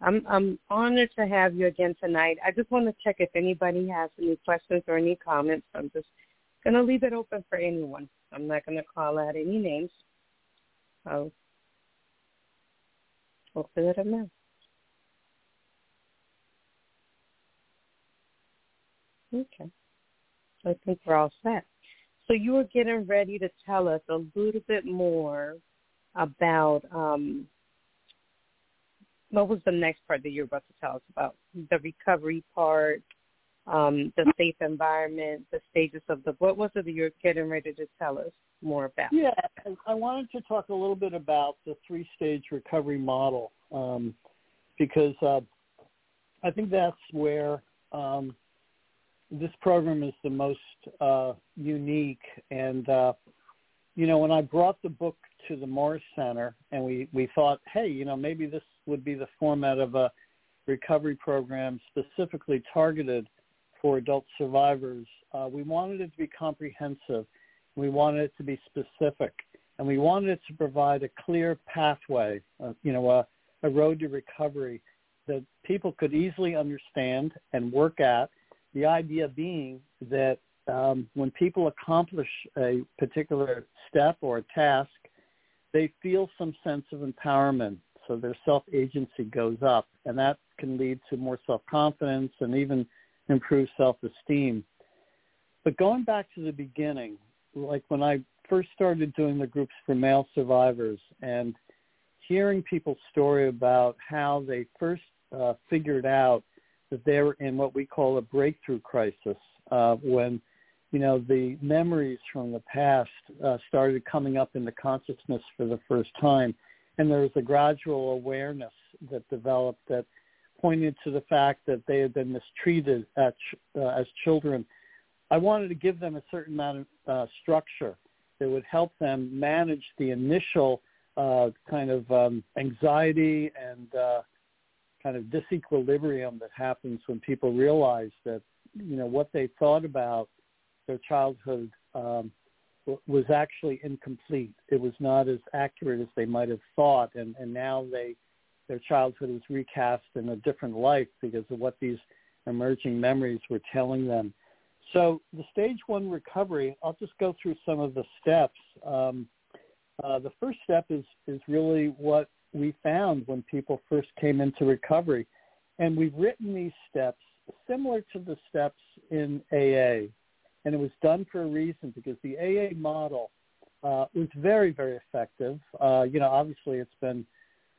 I'm I'm honored to have you again tonight. I just want to check if anybody has any questions or any comments. I'm just going to leave it open for anyone. I'm not going to call out any names. I'll open it up now. Okay. I think we're all set. So you were getting ready to tell us a little bit more about um, what was the next part that you were about to tell us about? The recovery part, um, the safe environment, the stages of the. What was it that you're getting ready to tell us more about? Yeah, I wanted to talk a little bit about the three-stage recovery model um, because uh, I think that's where um, this program is the most uh, unique. And uh, you know, when I brought the book to the Morris Center, and we we thought, hey, you know, maybe this would be the format of a recovery program specifically targeted for adult survivors. Uh, we wanted it to be comprehensive. We wanted it to be specific, and we wanted it to provide a clear pathway, uh, you know, a, a road to recovery that people could easily understand and work at. The idea being that um, when people accomplish a particular step or a task, they feel some sense of empowerment. So their self-agency goes up, and that can lead to more self-confidence and even improve self-esteem. But going back to the beginning, like when I first started doing the groups for male survivors and hearing people's story about how they first uh, figured out that they were in what we call a breakthrough crisis uh, when you know the memories from the past uh, started coming up in the consciousness for the first time and there was a gradual awareness that developed that pointed to the fact that they had been mistreated at, uh, as children. I wanted to give them a certain amount of uh, structure that would help them manage the initial uh, kind of um, anxiety and uh, kind of disequilibrium that happens when people realize that you know what they thought about their childhood um, was actually incomplete. It was not as accurate as they might have thought, and and now they their childhood is recast in a different light because of what these emerging memories were telling them. So the stage one recovery, I'll just go through some of the steps. Um, uh, the first step is is really what we found when people first came into recovery, and we've written these steps similar to the steps in AA and it was done for a reason because the AA model uh, was very, very effective. Uh, you know, obviously it's been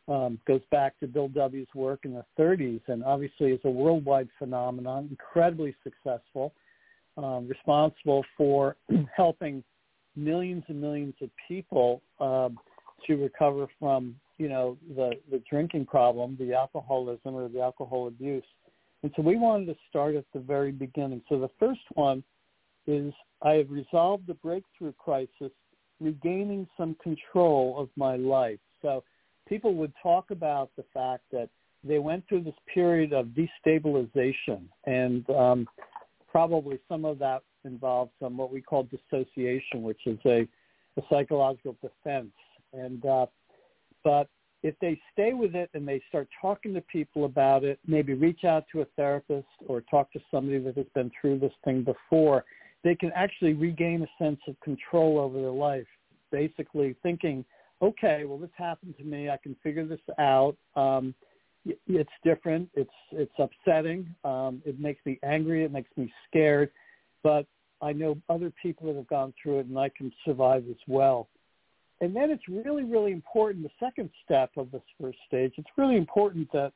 um, goes back to Bill W.'s work in the 30s, and obviously is a worldwide phenomenon, incredibly successful, um, responsible for [clears throat] helping millions and millions of people um, to recover from, you know, the the drinking problem, the alcoholism or the alcohol abuse. And so we wanted to start at the very beginning. So the first one is I have resolved the breakthrough crisis, regaining some control of my life. So people would talk about the fact that they went through this period of destabilization, and um, probably some of that involved some what we call dissociation, which is a, a psychological defense. And uh, but if they stay with it and they start talking to people about it, maybe reach out to a therapist or talk to somebody that has been through this thing before, they can actually regain a sense of control over their life, basically thinking, okay, well, this happened to me. I can figure this out. Um, it's different. It's it's upsetting. Um, it makes me angry. It makes me scared. But I know other people that have gone through it, and I can survive as well. And then it's really, really important. The second step of this first stage, it's really important that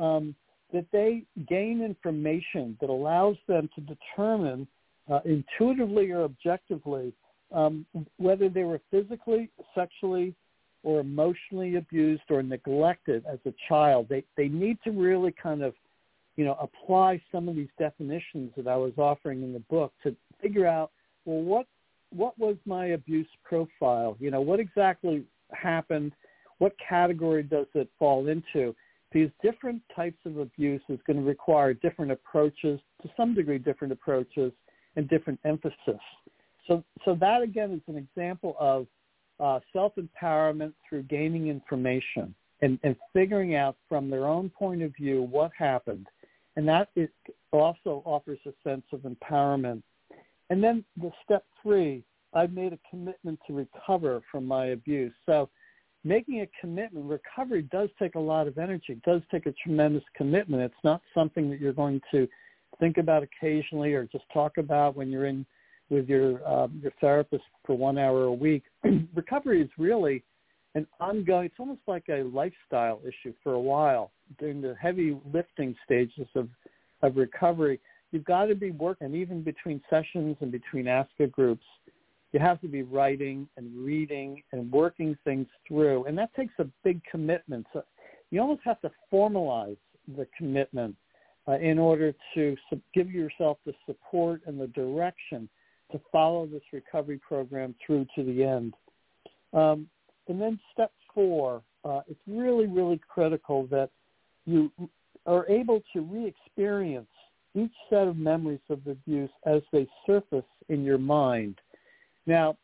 um, that they gain information that allows them to determine uh, intuitively or objectively um, whether they were physically, sexually, or emotionally abused or neglected as a child. They they need to really kind of, you know, apply some of these definitions that I was offering in the book to figure out well what what was my abuse profile? You know, what exactly happened? What category does it fall into? These different types of abuse is going to require different approaches, to some degree different approaches, and different emphasis. So, so that again is an example of uh, self-empowerment through gaining information and, and figuring out from their own point of view what happened. And that is, also offers a sense of empowerment. And then the step three, I've made a commitment to recover from my abuse. So making a commitment, recovery does take a lot of energy. It does take a tremendous commitment. It's not something that you're going to think about occasionally or just talk about when you're in with your um, your therapist for one hour a week. [clears throat] Recovery is really an ongoing. It's almost like a lifestyle issue for a while during the heavy lifting stages of of recovery. You've got to be working, even between sessions and between ASCA groups. You have to be writing and reading and working things through, and that takes a big commitment. So you almost have to formalize the commitment uh, in order to give yourself the support and the direction to follow this recovery program through to the end. Um, and then step four, uh, it's really, really critical that you are able to re-experience each set of memories of abuse as they surface in your mind. Now,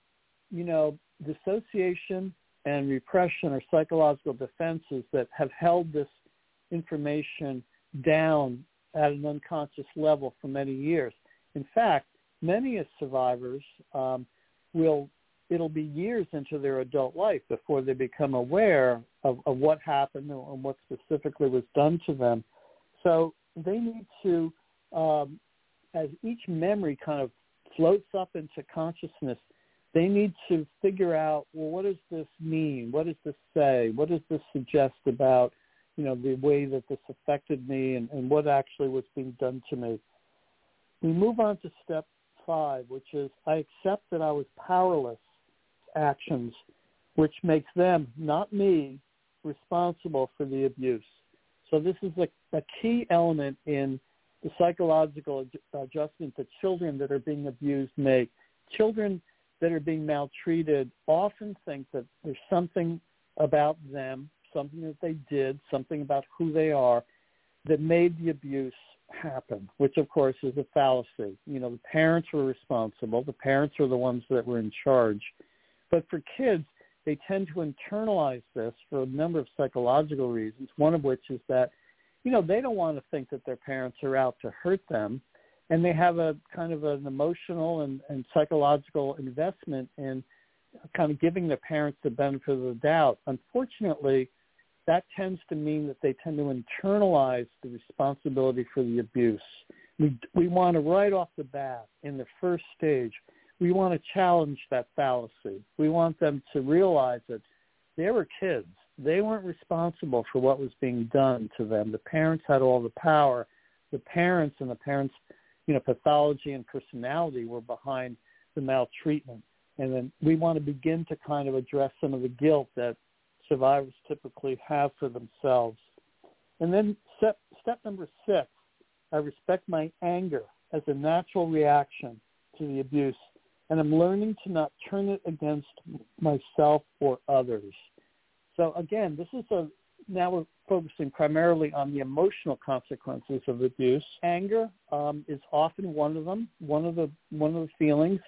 you know, dissociation and repression are psychological defenses that have held this information down at an unconscious level for many years. In fact, many of survivors um, will it'll be years into their adult life before they become aware of, of what happened and what specifically was done to them. So they need to, um, as each memory kind of floats up into consciousness, they need to figure out, well, what does this mean? What does this say? What does this suggest about, you know, the way that this affected me and, and what actually was being done to me? We move on to step five, which is I accept that I was powerless actions, which makes them, not me, responsible for the abuse. So this is a, a key element in the psychological adjustment that children that are being abused make. Children that are being maltreated often think that there's something about them, something that they did, something about who they are that made the abuse happen, which of course is a fallacy. You know, the parents were responsible. The parents are the ones that were in charge. But for kids, they tend to internalize this for a number of psychological reasons, one of which is that, you know, they don't want to think that their parents are out to hurt them. And they have a kind of an emotional and, and psychological investment in kind of giving their parents the benefit of the doubt. Unfortunately, that tends to mean that they tend to internalize the responsibility for the abuse. We, we want to right off the bat in the first stage, we want to challenge that fallacy. We want them to realize that they were kids. They weren't responsible for what was being done to them. The parents had all the power. The parents and the parents, you know, pathology and personality were behind the maltreatment. And then we want to begin to kind of address some of the guilt that survivors typically have for themselves. And then step, step number six, I respect my anger as a natural reaction to the abuse, and I'm learning to not turn it against myself or others. So again, this is a now we're focusing primarily on the emotional consequences of abuse. Anger um, is often one of them, one of the one of the feelings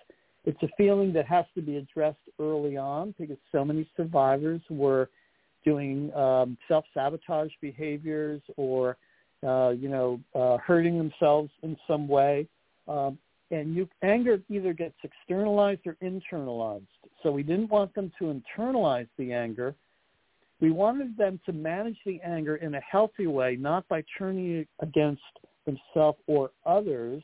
it's a feeling that has to be addressed early on because so many survivors were doing um, self-sabotage behaviors or, uh, you know, uh, hurting themselves in some way. Um, and you, anger either gets externalized or internalized. So we didn't want them to internalize the anger. We wanted them to manage the anger in a healthy way, not by turning it against themselves or others,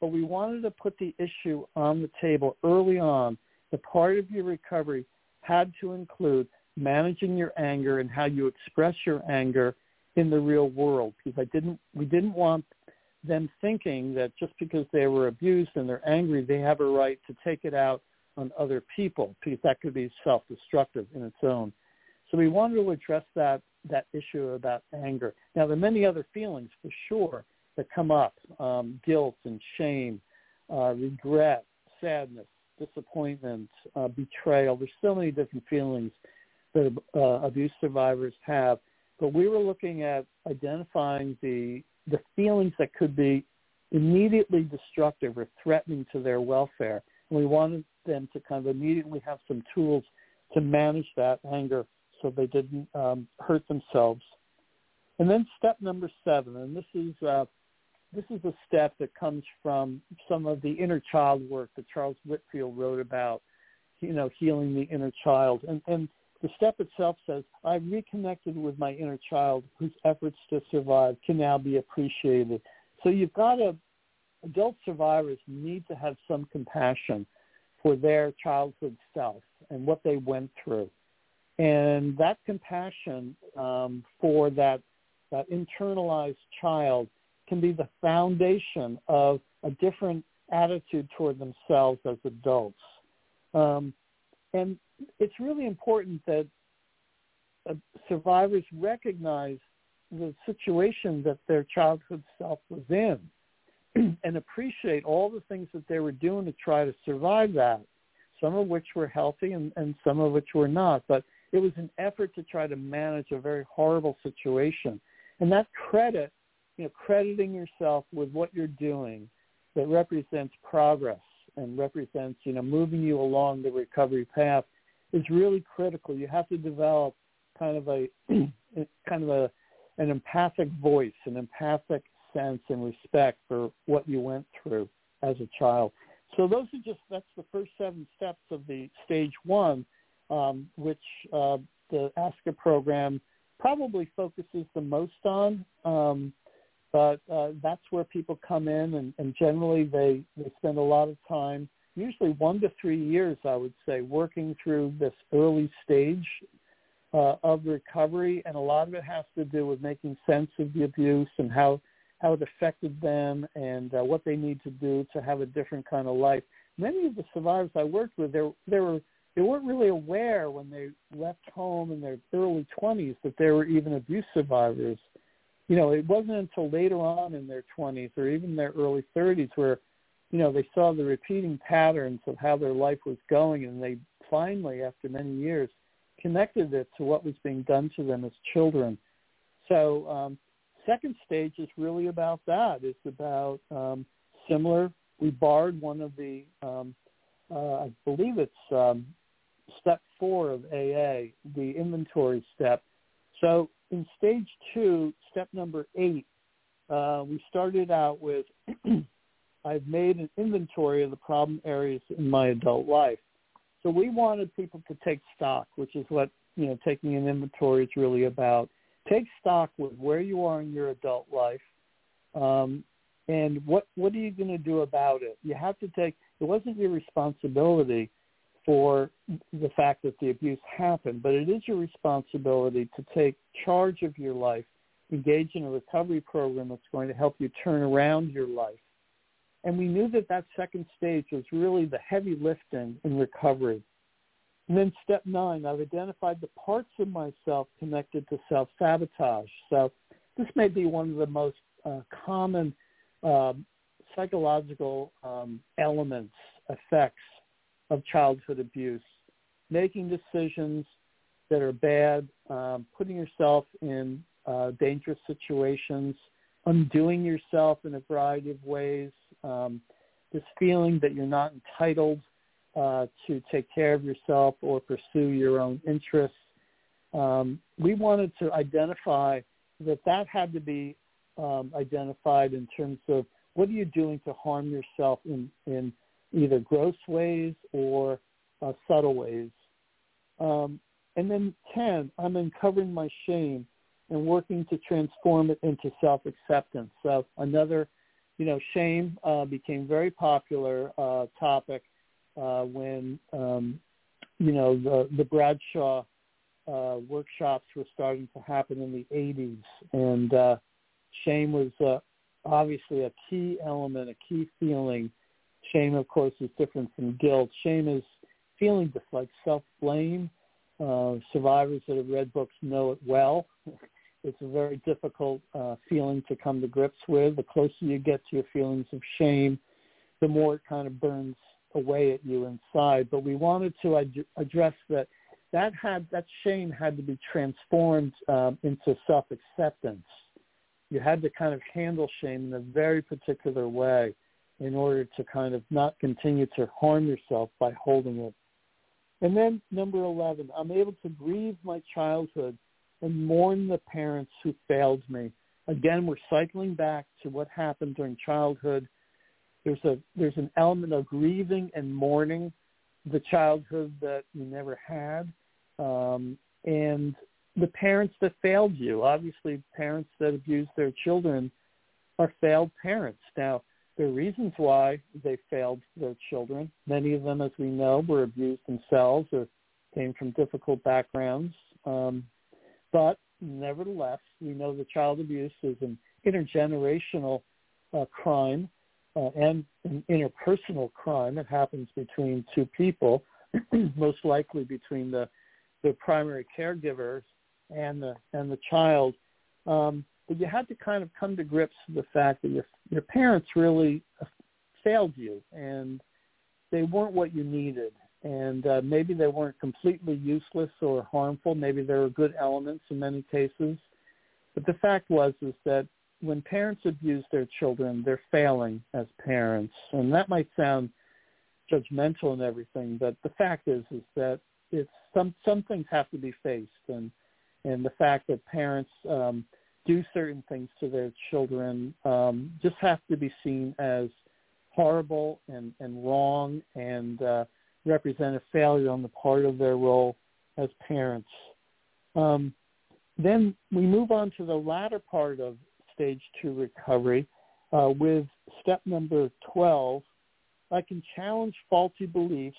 but we wanted to put the issue on the table early on. The part of your recovery had to include managing your anger and how you express your anger in the real world because I didn't we didn't want them thinking that just because they were abused and they're angry they have a right to take it out on other people because that could be self-destructive in its own. So we wanted to address that that issue about anger. Now there are many other feelings for sure, that come up, um, guilt and shame, uh, regret, sadness, disappointment, uh, betrayal. There's so many different feelings that uh, abuse survivors have. But we were looking at identifying the the feelings that could be immediately destructive or threatening to their welfare. And we wanted them to kind of immediately have some tools to manage that anger so they didn't um, hurt themselves. And then step number seven, and this is uh, this is a step that comes from some of the inner child work that Charles Whitfield wrote about, you know, healing the inner child. And, and the step itself says, I've reconnected with my inner child whose efforts to survive can now be appreciated. So you've got to, adult survivors need to have some compassion for their childhood self and what they went through. And that compassion um, for that, that internalized child can be the foundation of a different attitude toward themselves as adults. Um, and it's really important that uh, survivors recognize the situation that their childhood self was in [clears throat] and appreciate all the things that they were doing to try to survive that, some of which were healthy and, and some of which were not. But it was an effort to try to manage a very horrible situation. And that credit, you know, crediting yourself with what you're doing that represents progress and represents, you know, moving you along the recovery path is really critical. You have to develop kind of a [clears throat] kind of a an empathic voice, an empathic sense and respect for what you went through as a child. So those are just that's the first seven steps of the stage one, um, which uh, the ASCA program probably focuses the most on. Um, but uh, that's where people come in, and, and generally they, they spend a lot of time, usually one to three years, I would say, working through this early stage uh, of recovery, and a lot of it has to do with making sense of the abuse and how how it affected them and uh, what they need to do to have a different kind of life. Many of the survivors I worked with, they they were they weren't really aware when they left home in their early 20s that they were even abuse survivors you know, it wasn't until later on in their 20s or even their early 30s where, you know, they saw the repeating patterns of how their life was going and they finally, after many years, connected it to what was being done to them as children. So um, second stage is really about that. It's about um, similar. We barred one of the, um, uh, I believe it's um, step four of AA, the inventory step. So in stage two, step number eight, uh, we started out with [clears throat] I've made an inventory of the problem areas in my adult life. So we wanted people to take stock, which is what you know taking an inventory is really about. Take stock with where you are in your adult life, um, and what what are you going to do about it. You have to take. It wasn't your responsibility for the fact that the abuse happened, but it is your responsibility to take charge of your life, engage in a recovery program that's going to help you turn around your life. And we knew that that second stage was really the heavy lifting in recovery. And then step nine, I've identified the parts of myself connected to self-sabotage. So this may be one of the most uh, common uh, psychological um, elements, effects of childhood abuse, making decisions that are bad, um, putting yourself in uh, dangerous situations, undoing yourself in a variety of ways, um, this feeling that you're not entitled uh, to take care of yourself or pursue your own interests. Um, we wanted to identify that that had to be um, identified in terms of what are you doing to harm yourself in, in either gross ways or uh, subtle ways. Um, and then 10, I'm uncovering my shame and working to transform it into self-acceptance. So another, you know, shame uh, became very popular uh, topic uh, when, um, you know, the, the Bradshaw uh, workshops were starting to happen in the 80s. And uh, shame was obviously a key element, a key feeling Shame, of course, is different from guilt. Shame is feeling just like self-blame. Uh, survivors that have read books know it well. [laughs] It's a very difficult uh, feeling to come to grips with. The closer you get to your feelings of shame, the more it kind of burns away at you inside. But we wanted to ad- address that that had that shame had to be transformed um, into self-acceptance. You had to kind of handle shame in a very particular way in order to kind of not continue to harm yourself by holding it. And then number 11, I'm able to grieve my childhood and mourn the parents who failed me. Again, we're cycling back to what happened during childhood. There's a there's an element of grieving and mourning the childhood that you never had, um, and the parents that failed you. Obviously, parents that abuse their children are failed parents. Now, are reasons why they failed their children. Many of them, as we know, were abused themselves or came from difficult backgrounds. Um, but nevertheless, we know that child abuse is an intergenerational uh, crime uh, and an interpersonal crime. It happens between two people, [clears throat] most likely between the, the primary caregivers and the, and the child. Um, but you had to kind of come to grips with the fact that your your parents really failed you and they weren't what you needed. And uh, maybe they weren't completely useless or harmful. Maybe there were good elements in many cases. But the fact was is that when parents abuse their children they're failing as parents. And that might sound judgmental and everything but the fact is is that it's some some things have to be faced. And and the fact that parents um do certain things to their children um, just have to be seen as horrible and, and wrong and uh, represent a failure on the part of their role as parents. Um, then we move on to the latter part of stage two recovery uh, with step number 12. I can challenge faulty beliefs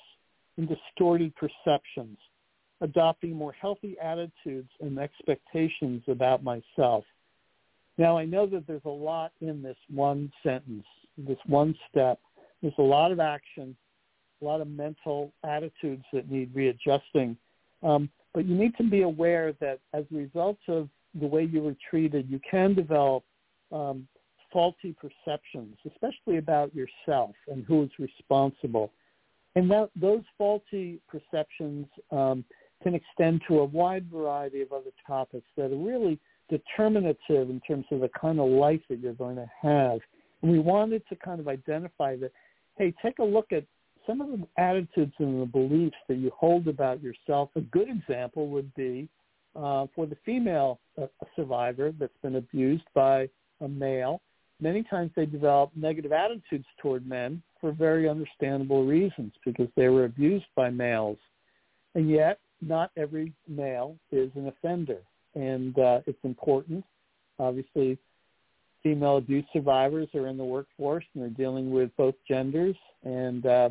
and distorted perceptions, adopting more healthy attitudes and expectations about myself. Now, I know that there's a lot in this one sentence, this one step. There's a lot of action, a lot of mental attitudes that need readjusting. Um, but you need to be aware that as a result of the way you were treated, you can develop um, faulty perceptions, especially about yourself and who is responsible. And that, those faulty perceptions um, can extend to a wide variety of other topics that are really determinative in terms of the kind of life that you're going to have. And we wanted to kind of identify that, hey, take a look at some of the attitudes and the beliefs that you hold about yourself. A good example would be uh, for the female uh, survivor that's been abused by a male. Many times they develop negative attitudes toward men for very understandable reasons because they were abused by males. And yet, not every male is an offender and uh, it's important. Obviously, female abuse survivors are in the workforce and they're dealing with both genders. And uh,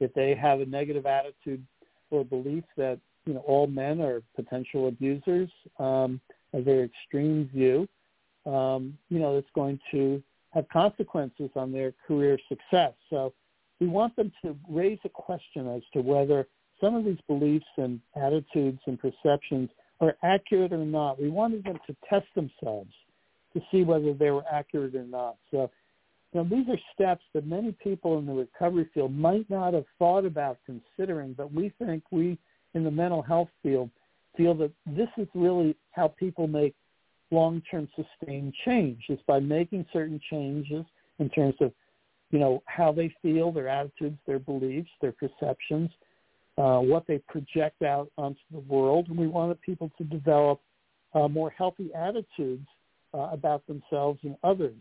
if they have a negative attitude or belief that you know all men are potential abusers, um, a very extreme view, um, you know, it's going to have consequences on their career success. So we want them to raise a question as to whether some of these beliefs and attitudes and perceptions are accurate or not. We wanted them to test themselves to see whether they were accurate or not. So, know, these are steps that many people in the recovery field might not have thought about considering, but we think we in the mental health field feel that this is really how people make long-term sustained change is by making certain changes in terms of, you know, how they feel, their attitudes, their beliefs, their perceptions, uh, what they project out onto the world, and we wanted people to develop uh, more healthy attitudes uh, about themselves and others.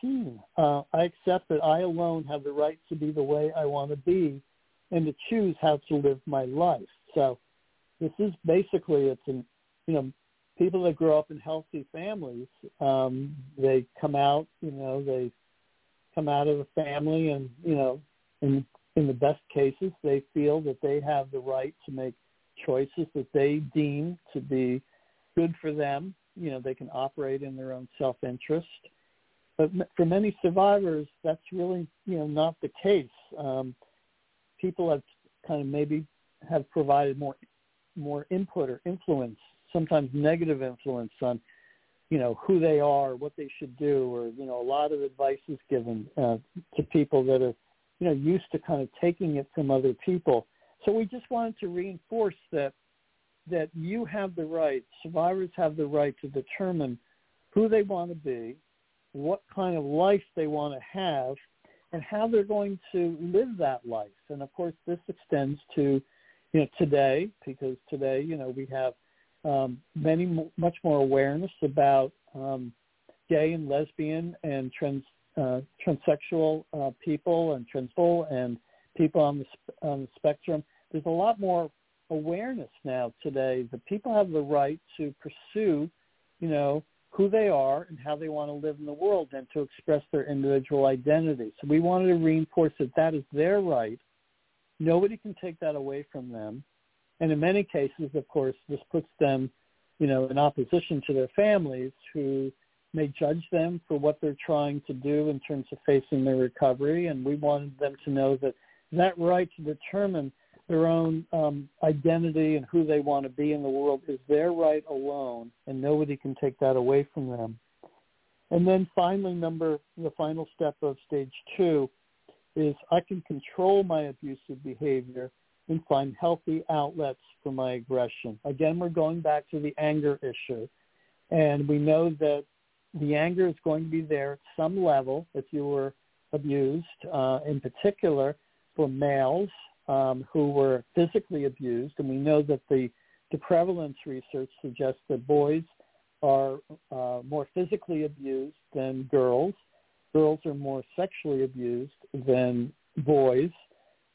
Team, uh, I accept that I alone have the right to be the way I want to be and to choose how to live my life. So this is basically, it's an, you know, people that grow up in healthy families, um, they come out, you know, they come out of a family and, you know, and in the best cases, they feel that they have the right to make choices that they deem to be good for them. You know, they can operate in their own self-interest. But for many survivors, that's really, you know, not the case. Um, people have kind of maybe have provided more more input or influence, sometimes negative influence on, you know, who they are, what they should do, or you know, a lot of advice is given uh, to people that are you know, used to kind of taking it from other people. So we just wanted to reinforce that that you have the right, survivors have the right to determine who they want to be, what kind of life they want to have, and how they're going to live that life. And of course, this extends to, you know, today because today, you know, we have um, many much more awareness about um, gay and lesbian and trans uh, transsexual uh, people and transfull and people on the, on the spectrum. There's a lot more awareness now today that people have the right to pursue, you know, who they are and how they want to live in the world and to express their individual identity. So we wanted to reinforce that that is their right. Nobody can take that away from them. And in many cases, of course, this puts them, you know, in opposition to their families who may judge them for what they're trying to do in terms of facing their recovery. And we wanted them to know that that right to determine their own um, identity and who they want to be in the world is their right alone, and nobody can take that away from them. And then finally, number the final step of stage two is I can control my abusive behavior and find healthy outlets for my aggression. Again, we're going back to the anger issue. And we know that the anger is going to be there at some level if you were abused, uh, in particular for males um, who were physically abused. And we know that the, the prevalence research suggests that boys are uh, more physically abused than girls. Girls are more sexually abused than boys.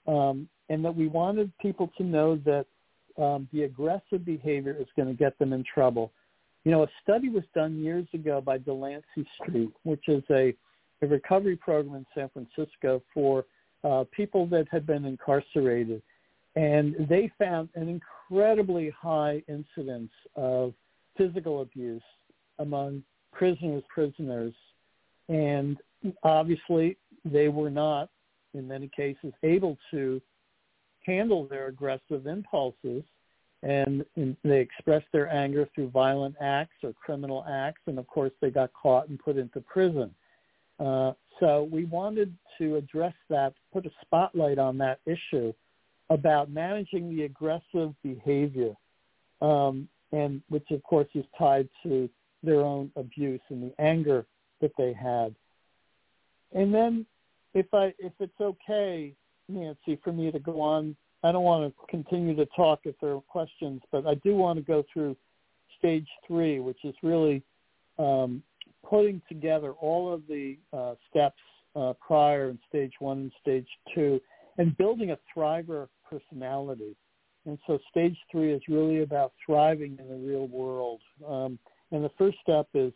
Um, and that we wanted people to know that um, the aggressive behavior is going to get them in trouble. You know, a study was done years ago by Delancey Street, which is a, a recovery program in San Francisco for uh, people that had been incarcerated. And they found an incredibly high incidence of physical abuse among prisoners, prisoners. And obviously they were not, in many cases, able to handle their aggressive impulses and, they expressed their anger through violent acts or criminal acts and of course they got caught and put into prison. Uh, so we wanted to address that, put a spotlight on that issue about managing the aggressive behavior, um, and which of course is tied to their own abuse and the anger that they had. And then, if I if it's okay, Nancy, for me to go on. I don't want to continue to talk if there are questions, but I do want to go through stage three, which is really um, putting together all of the uh, steps uh, prior in stage one and stage two and building a thriver personality. And so stage three is really about thriving in the real world. Um, and the first step is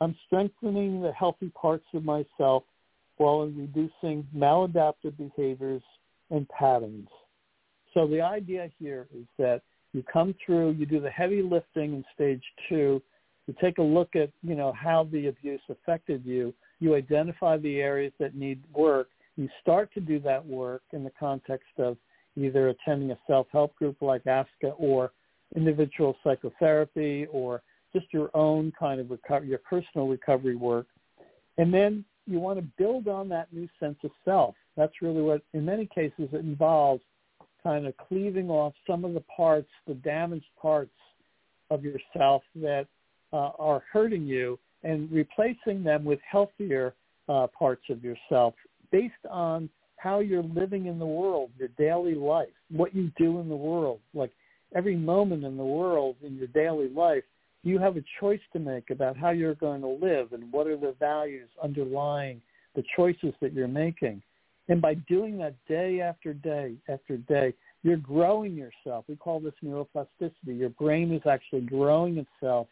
I'm strengthening the healthy parts of myself while reducing maladaptive behaviors and patterns. So the idea here is that you come through, you do the heavy lifting in stage two, you take a look at, you know, how the abuse affected you, you identify the areas that need work, you start to do that work in the context of either attending a self-help group like ASCA or individual psychotherapy or just your own kind of recovery, your personal recovery work. And then you want to build on that new sense of self. That's really what, in many cases, it involves kind of cleaving off some of the parts, the damaged parts of yourself that uh, are hurting you and replacing them with healthier uh, parts of yourself based on how you're living in the world, your daily life, what you do in the world. Like every moment in the world in your daily life you have a choice to make about how you're going to live and what are the values underlying the choices that you're making. And by doing that day after day after day, you're growing yourself. We call this neuroplasticity. Your brain is actually growing itself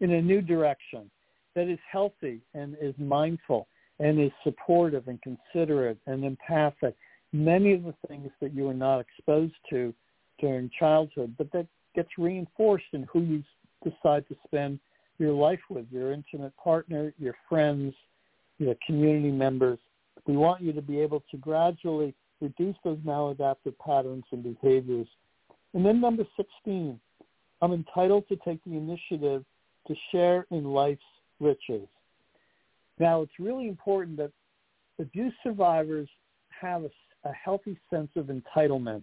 in a new direction that is healthy and is mindful and is supportive and considerate and empathic. Many of the things that you were not exposed to during childhood, but that gets reinforced in who you decide to spend your life with, your intimate partner, your friends, your community members. We want you to be able to gradually reduce those maladaptive patterns and behaviors. And then number 16, I'm entitled to take the initiative to share in life's riches. Now, it's really important that abuse survivors have a, a healthy sense of entitlement.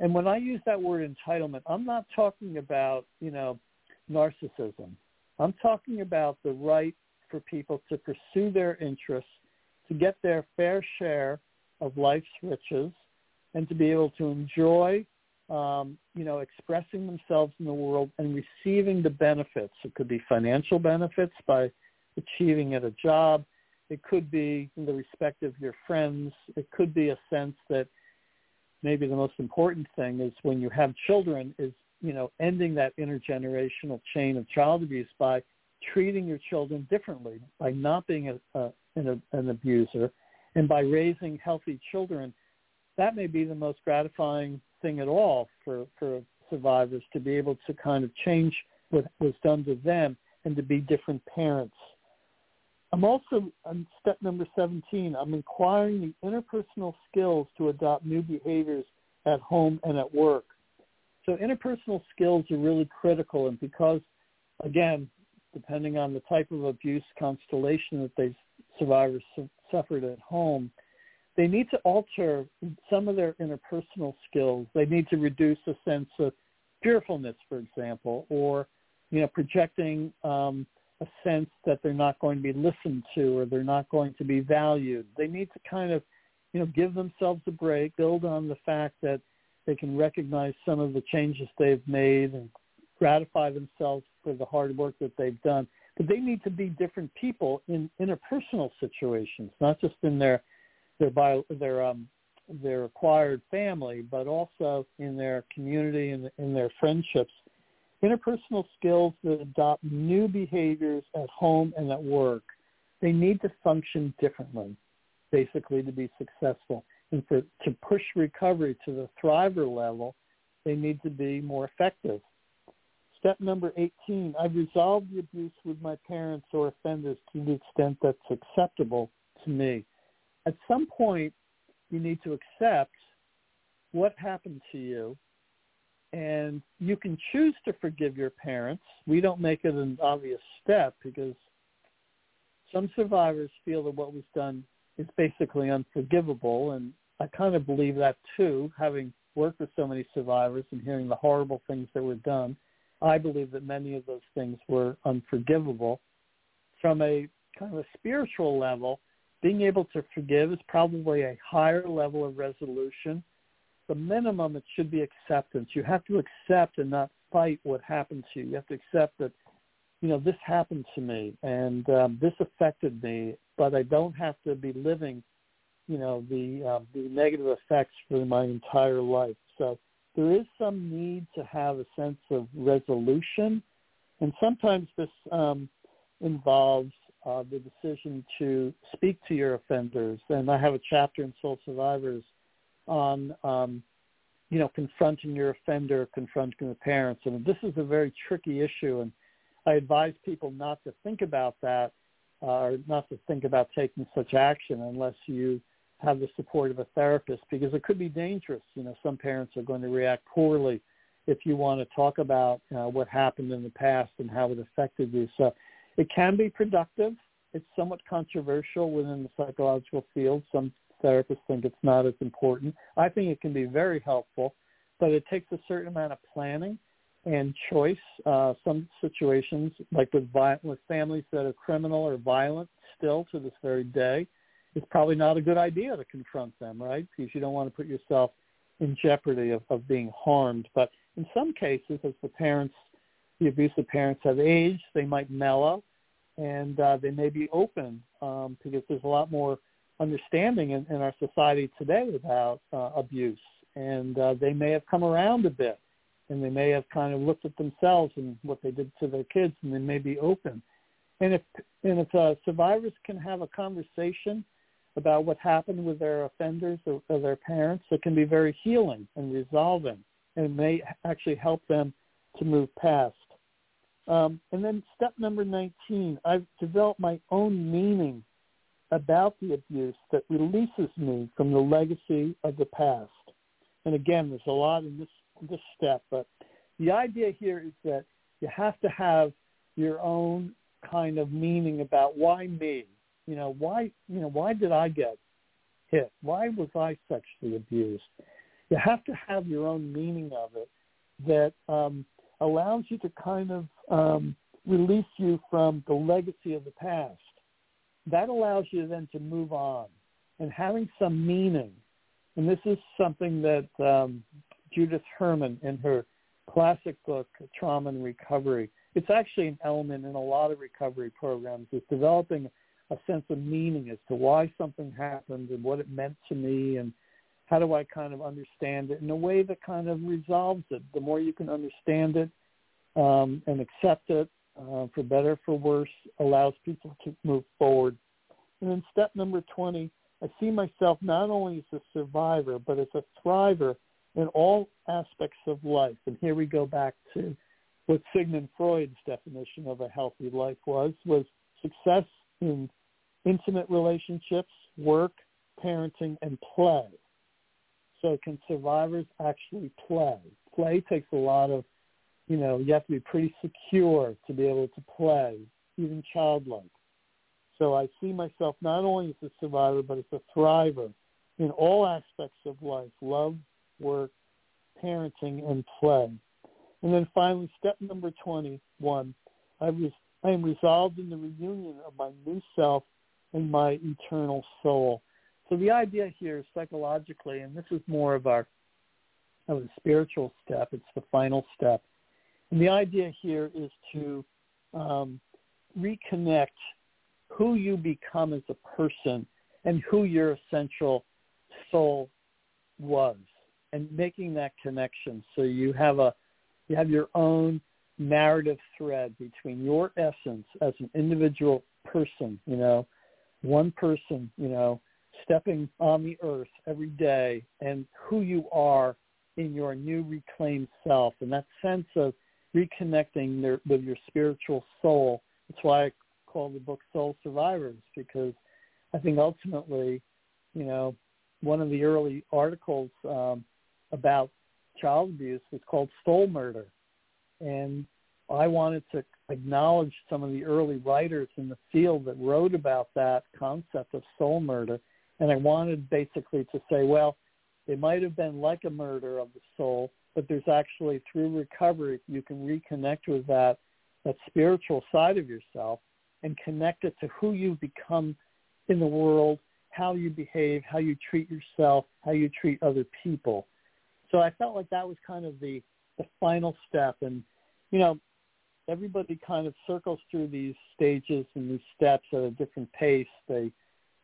And when I use that word entitlement, I'm not talking about, you know, narcissism. I'm talking about the right for people to pursue their interests, to get their fair share of life's riches, and to be able to enjoy, um, you know, expressing themselves in the world and receiving the benefits. It could be financial benefits by achieving at a job. It could be in the respect of your friends. It could be a sense that maybe the most important thing is when you have children is you know, ending that intergenerational chain of child abuse by treating your children differently, by not being a, a, an, an abuser, and by raising healthy children. That may be the most gratifying thing at all for, for survivors to be able to kind of change what was done to them and to be different parents. I'm also on step number 17. I'm acquiring the interpersonal skills to adopt new behaviors at home and at work. So interpersonal skills are really critical, and because, again, depending on the type of abuse constellation that they survivors su- suffered at home, they need to alter some of their interpersonal skills. They need to reduce a sense of fearfulness, for example, or you know, projecting um, a sense that they're not going to be listened to or they're not going to be valued. They need to kind of, you know, give themselves a break, build on the fact that they can recognize some of the changes they've made and gratify themselves for the hard work that they've done. But they need to be different people in interpersonal situations, not just in their their bio, their um, their acquired family, but also in their community and in their friendships. Interpersonal skills that adopt new behaviors at home and at work. They need to function differently, basically, to be successful. And for, to push recovery to the thriver level, they need to be more effective. Step number 18, I've resolved the abuse with my parents or offenders to the extent that's acceptable to me. At some point, you need to accept what happened to you and you can choose to forgive your parents. We don't make it an obvious step because some survivors feel that what was done is basically unforgivable and I kind of believe that too, having worked with so many survivors and hearing the horrible things that were done. I believe that many of those things were unforgivable. From a kind of a spiritual level, being able to forgive is probably a higher level of resolution. The minimum, it should be acceptance. You have to accept and not fight what happened to you. You have to accept that, you know, this happened to me and um, this affected me, but I don't have to be living, you know, the uh, the negative effects for my entire life. So there is some need to have a sense of resolution, and sometimes this um, involves uh, the decision to speak to your offenders. And I have a chapter in Soul Survivors on, um, you know, confronting your offender, confronting the parents. And this is a very tricky issue. And I advise people not to think about that uh, or not to think about taking such action unless you have the support of a therapist because it could be dangerous. You know, some parents are going to react poorly if you want to talk about uh, what happened in the past and how it affected you. So it can be productive. It's somewhat controversial within the psychological field. Some therapists think it's not as important. I think it can be very helpful, but it takes a certain amount of planning and choice. Uh, some situations, like with, vi- with families that are criminal or violent still to this very day, it's probably not a good idea to confront them, right? Because you don't want to put yourself in jeopardy of, of being harmed. But in some cases, as the parents the abusive parents have aged, they might mellow, and uh, they may be open um, because there's a lot more understanding in, in our society today about uh, abuse, and uh, they may have come around a bit, and they may have kind of looked at themselves and what they did to their kids, and they may be open. And if and if uh, survivors can have a conversation about what happened with their offenders or, or their parents, it can be very healing and resolving, and may actually help them to move past. Um, and then step number 19, I've developed my own meaning about the abuse that releases me from the legacy of the past. And again, there's a lot in this, this step, but the idea here is that you have to have your own kind of meaning about why me? You know, why, you know, why did I get hit? Why was I sexually abused? You have to have your own meaning of it that um, allows you to kind of um, release you from the legacy of the past. That allows you then to move on and having some meaning. And this is something that um, Judith Herman in her classic book, Trauma and Recovery, it's actually an element in a lot of recovery programs is developing a sense of meaning as to why something happened and what it meant to me and how do I kind of understand it in a way that kind of resolves it. The more you can understand it um, and accept it, uh, for better for worse, allows people to move forward. And then step number 20, I see myself not only as a survivor, but as a thriver in all aspects of life. And here we go back to what Sigmund Freud's definition of a healthy life was, was success in intimate relationships, work, parenting, and play. So can survivors actually play? Play takes a lot of, you know, you have to be pretty secure to be able to play, even childlike. So I see myself not only as a survivor, but as a thriver in all aspects of life, love, work, parenting, and play. And then finally, step number 21, I, was, I am resolved in the reunion of my new self and my eternal soul. So the idea here is psychologically, and this is more of our of the spiritual step. It's the final step. And the idea here is to um, reconnect who you become as a person and who your essential soul was and making that connection so you have a you have your own narrative thread between your essence as an individual person you know one person you know stepping on the earth every day and who you are in your new reclaimed self and that sense of reconnecting their, with your spiritual soul. That's why I call the book Soul Survivors because I think ultimately, you know, one of the early articles um, about child abuse was called Soul Murder. And I wanted to acknowledge some of the early writers in the field that wrote about that concept of soul murder and I wanted basically to say, well, it might have been like a murder of the soul, but there's actually through recovery you can reconnect with that that spiritual side of yourself and connect it to who you become in the world, how you behave, how you treat yourself, how you treat other people. So I felt like that was kind of the the final step. And you know everybody kind of circles through these stages and these steps at a different pace. They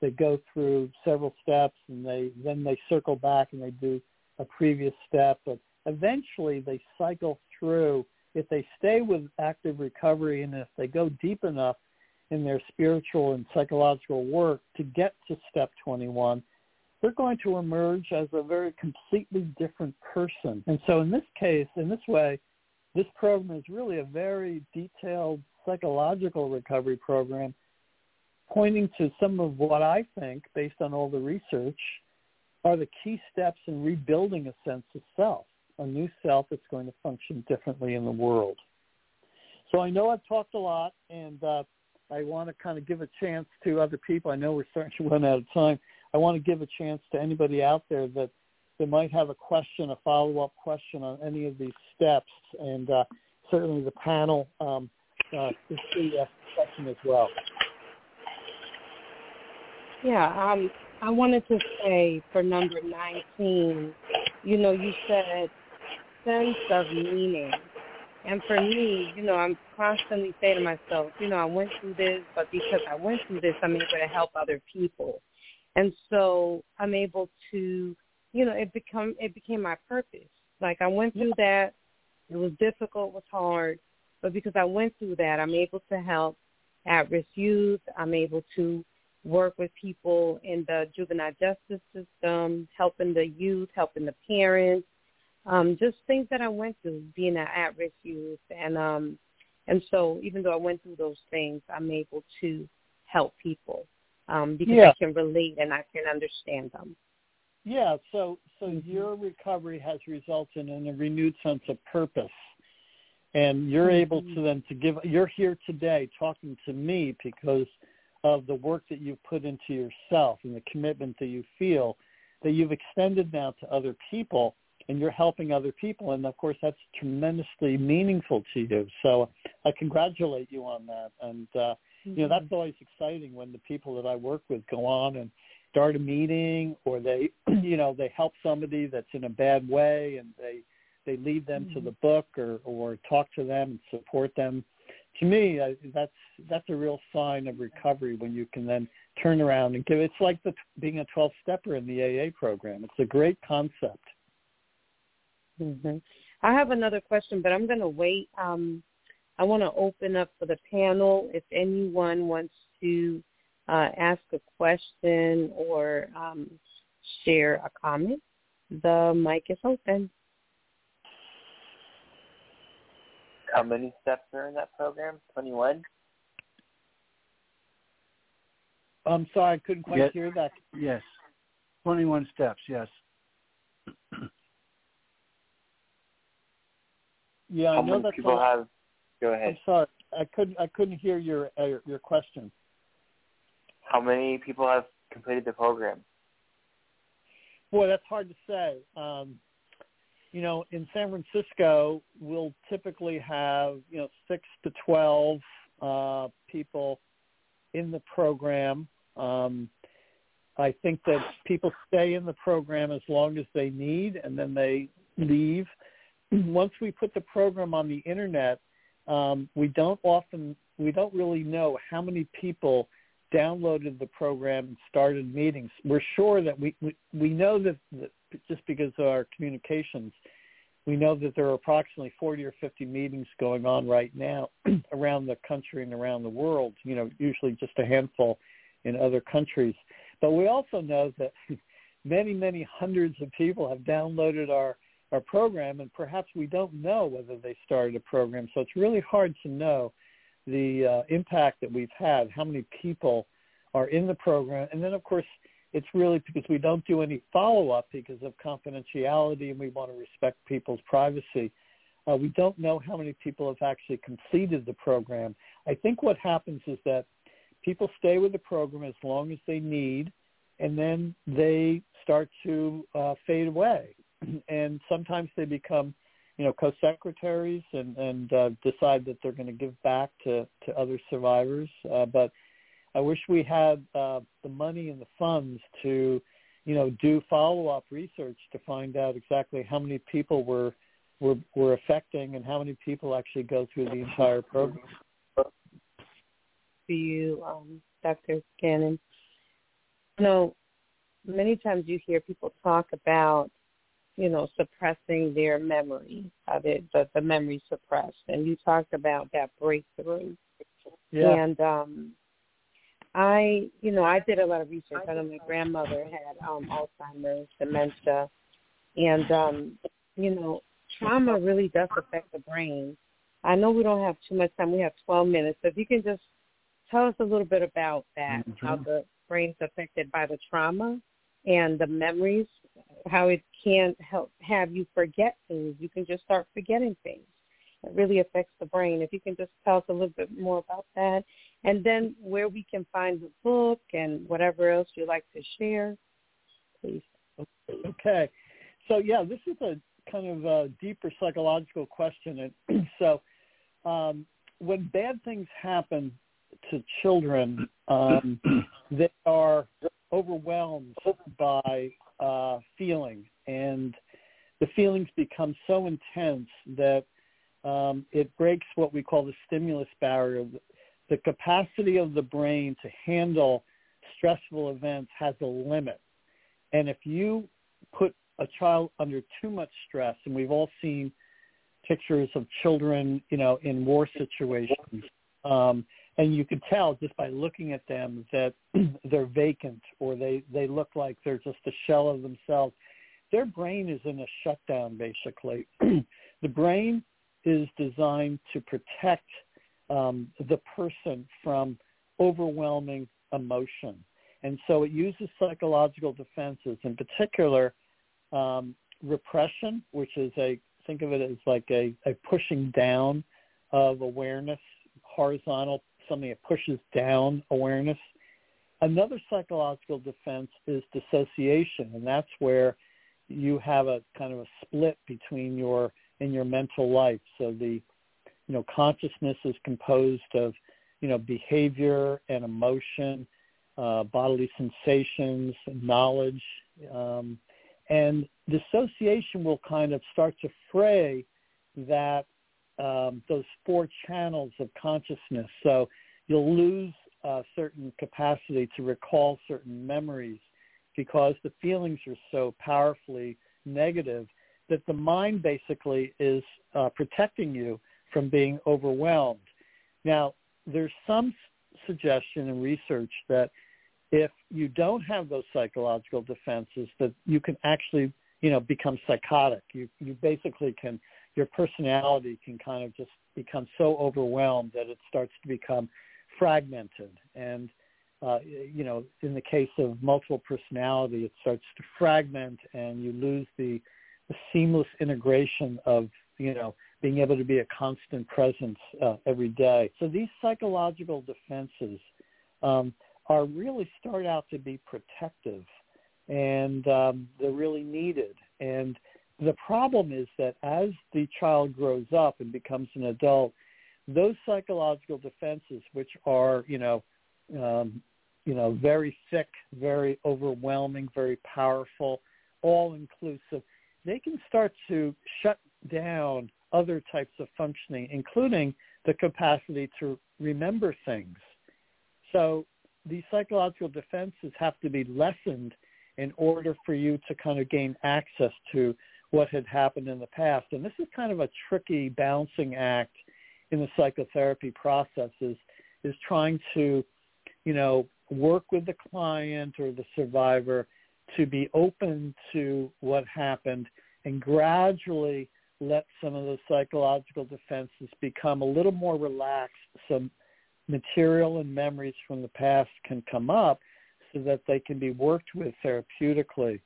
they go through several steps and they then they circle back and they do a previous step. But eventually they cycle through. If they stay with active recovery and if they go deep enough in their spiritual and psychological work to get to step 21 they're going to emerge as a very completely different person and so in this case in this way this program is really a very detailed psychological recovery program pointing to some of what I think, based on all the research, are the key steps in rebuilding a sense of self, a new self that's going to function differently in the world. So I know I've talked a lot, and uh, I want to kind of give a chance to other people. I know we're starting to run out of time. I want to give a chance to anybody out there that that might have a question, a follow-up question on any of these steps, and uh, certainly the panel um, uh, is free to ask a question as well. Yeah, um, I wanted to say for number 19, you know, you said sense of meaning. And for me, you know, I'm constantly saying to myself, you know, I went through this, but because I went through this, I'm able to help other people. And so I'm able to, you know, it become it became my purpose. Like I went through that. It was difficult, it was hard, but because I went through that, I'm able to help at-risk youth. I'm able to work with people in the juvenile justice system, helping the youth, helping the parents, um, just things that I went through being an at-risk youth. And um, and so even though I went through those things, I'm able to help people um, because yeah. I can relate and I can understand them. Yeah, so so mm-hmm. your recovery has resulted in a renewed sense of purpose. And you're mm-hmm. able to then to give you're here today talking to me because of the work that you've put into yourself and the commitment that you feel that you've extended now to other people and you're helping other people and of course that's tremendously meaningful to you so i congratulate you on that and uh mm-hmm. you know that's always exciting when the people that i work with go on and start a meeting or they [clears throat] you know they help somebody that's in a bad way and they they lead them mm-hmm. to the book or or talk to them and support them to me, I, that's that's a real sign of recovery when you can then turn around and give. It's like the, being a 12 stepper in the AA program. It's a great concept. Mm-hmm. I have another question, but I'm going to wait. Um, I want to open up for the panel. If anyone wants to uh, ask a question or um, share a comment, the mic is open. How many steps are in that program? 21? I'm sorry, I couldn't quite yes. hear that. Yes. 21 steps, yes. yeah, I How know many people have Go I'm ahead. sorry, I couldn't I couldn't hear your uh, your, your question. How many people have completed the program? Boy, that's hard to say. Um, you know, in San Francisco, we'll typically have you know six to twelve uh, people in the program. Um, I think that people stay in the program as long as they need, and then they leave. [clears throat] Once we put the program on the internet, um, we don't often we don't really know how many people downloaded the program and started meetings. We're sure that we we, we know that, that just because of our communications, we know that there are approximately 40 or 50 meetings going on right now [clears throat] around the country and around the world. You know, usually just a handful in other countries. But we also know that [laughs] many, many hundreds of people have downloaded our our program, and perhaps we don't know whether they started a program. So it's really hard to know the uh, impact that we've had, how many people are in the program, and then of course it's really because we don't do any follow-up because of confidentiality and we want to respect people's privacy. Uh, we don't know how many people have actually completed the program. I think what happens is that people stay with the program as long as they need, and then they start to uh, fade away. [clears throat] And sometimes they become, you know, co-secretaries and, and uh, decide that they're going to give back to, to other survivors. Uh, but I wish we had uh, the money and the funds to, you know, do follow-up research to find out exactly how many people were were, were affecting and how many people actually go through the entire program. For you, um, Dr. Gannon. You know, many times you hear people talk about, you know, suppressing their memory of it, the, the memory suppressed. And you talked about that breakthrough. Yeah. And um I, you know, I did a lot of research. I know my grandmother had um Alzheimer's, dementia, and um, you know, trauma really does affect the brain. I know we don't have too much time. We have 12 minutes. So if you can just tell us a little bit about that, Mhm. how the brain's affected by the trauma and the memories, how it can help have you forget things. You can just start forgetting things. It really affects the brain. If you can just tell us a little bit more about that, and then where we can find the book and whatever else you'd like to share, please. Okay. So yeah, this is a kind of a deeper psychological question. And [clears throat] so um, when bad things happen to children, um, [clears throat] they are overwhelmed by uh, feeling, and the feelings become so intense that um, it breaks what we call the stimulus barrier. The capacity of the brain to handle stressful events has a limit. And if you put a child under too much stress, and we've all seen pictures of children, you know, in war situations, um, and you can tell just by looking at them that [clears throat] they're vacant or they they look like they're just a shell of themselves. Their brain is in a shutdown, basically. [clears throat] the brain is designed to protect um, the person from overwhelming emotion. And so it uses psychological defenses, in particular um, repression, which is a, think of it as like a, a pushing down of awareness, horizontal, something that pushes down awareness. Another psychological defense is dissociation, and that's where you have a kind of a split between your in your mental life. So the you know consciousness is composed of you know behavior and emotion, uh, bodily sensations, knowledge, um, and dissociation will kind of start to fray that um, those four channels of consciousness. So you'll lose a certain capacity to recall certain memories because the feelings are so powerfully negative that the mind basically is uh, protecting you from being overwhelmed. Now, there's some suggestion and research that if you don't have those psychological defenses, that you can actually, you know, become psychotic. You you basically can your personality can kind of just become so overwhelmed that it starts to become fragmented. And uh, you know, in the case of multiple personality, it starts to fragment, and you lose the, the seamless integration of you know being able to be a constant presence uh, every day. So these psychological defenses um, are really start out to be protective, and um, they're really needed. And the problem is that as the child grows up and becomes an adult, those psychological defenses, which are you know, um, you know, very thick, very overwhelming, very powerful, all inclusive, they can start to shut down other types of functioning, including the capacity to remember things. So these psychological defenses have to be lessened in order for you to kind of gain access to what had happened in the past. And this is kind of a tricky balancing act in the psychotherapy process is, is trying to, you know, work with the client or the survivor to be open to what happened and gradually let some of those psychological defenses become a little more relaxed so material and memories from the past can come up so that they can be worked with therapeutically.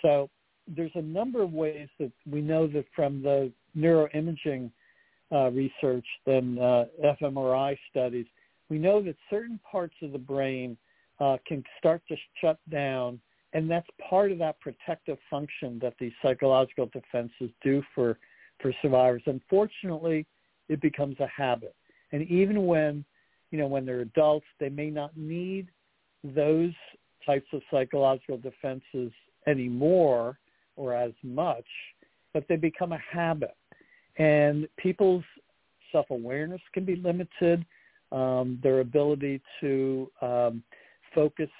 So there's a number of ways that we know that from the neuroimaging uh, research and uh, fMRI studies, we know that certain parts of the brain uh, can start to shut down, and that's part of that protective function that these psychological defenses do for for survivors. Unfortunately, it becomes a habit. And even when, you know, when they're adults, they may not need those types of psychological defenses anymore or as much, but they become a habit. And people's self-awareness can be limited. Um, their ability to um, focus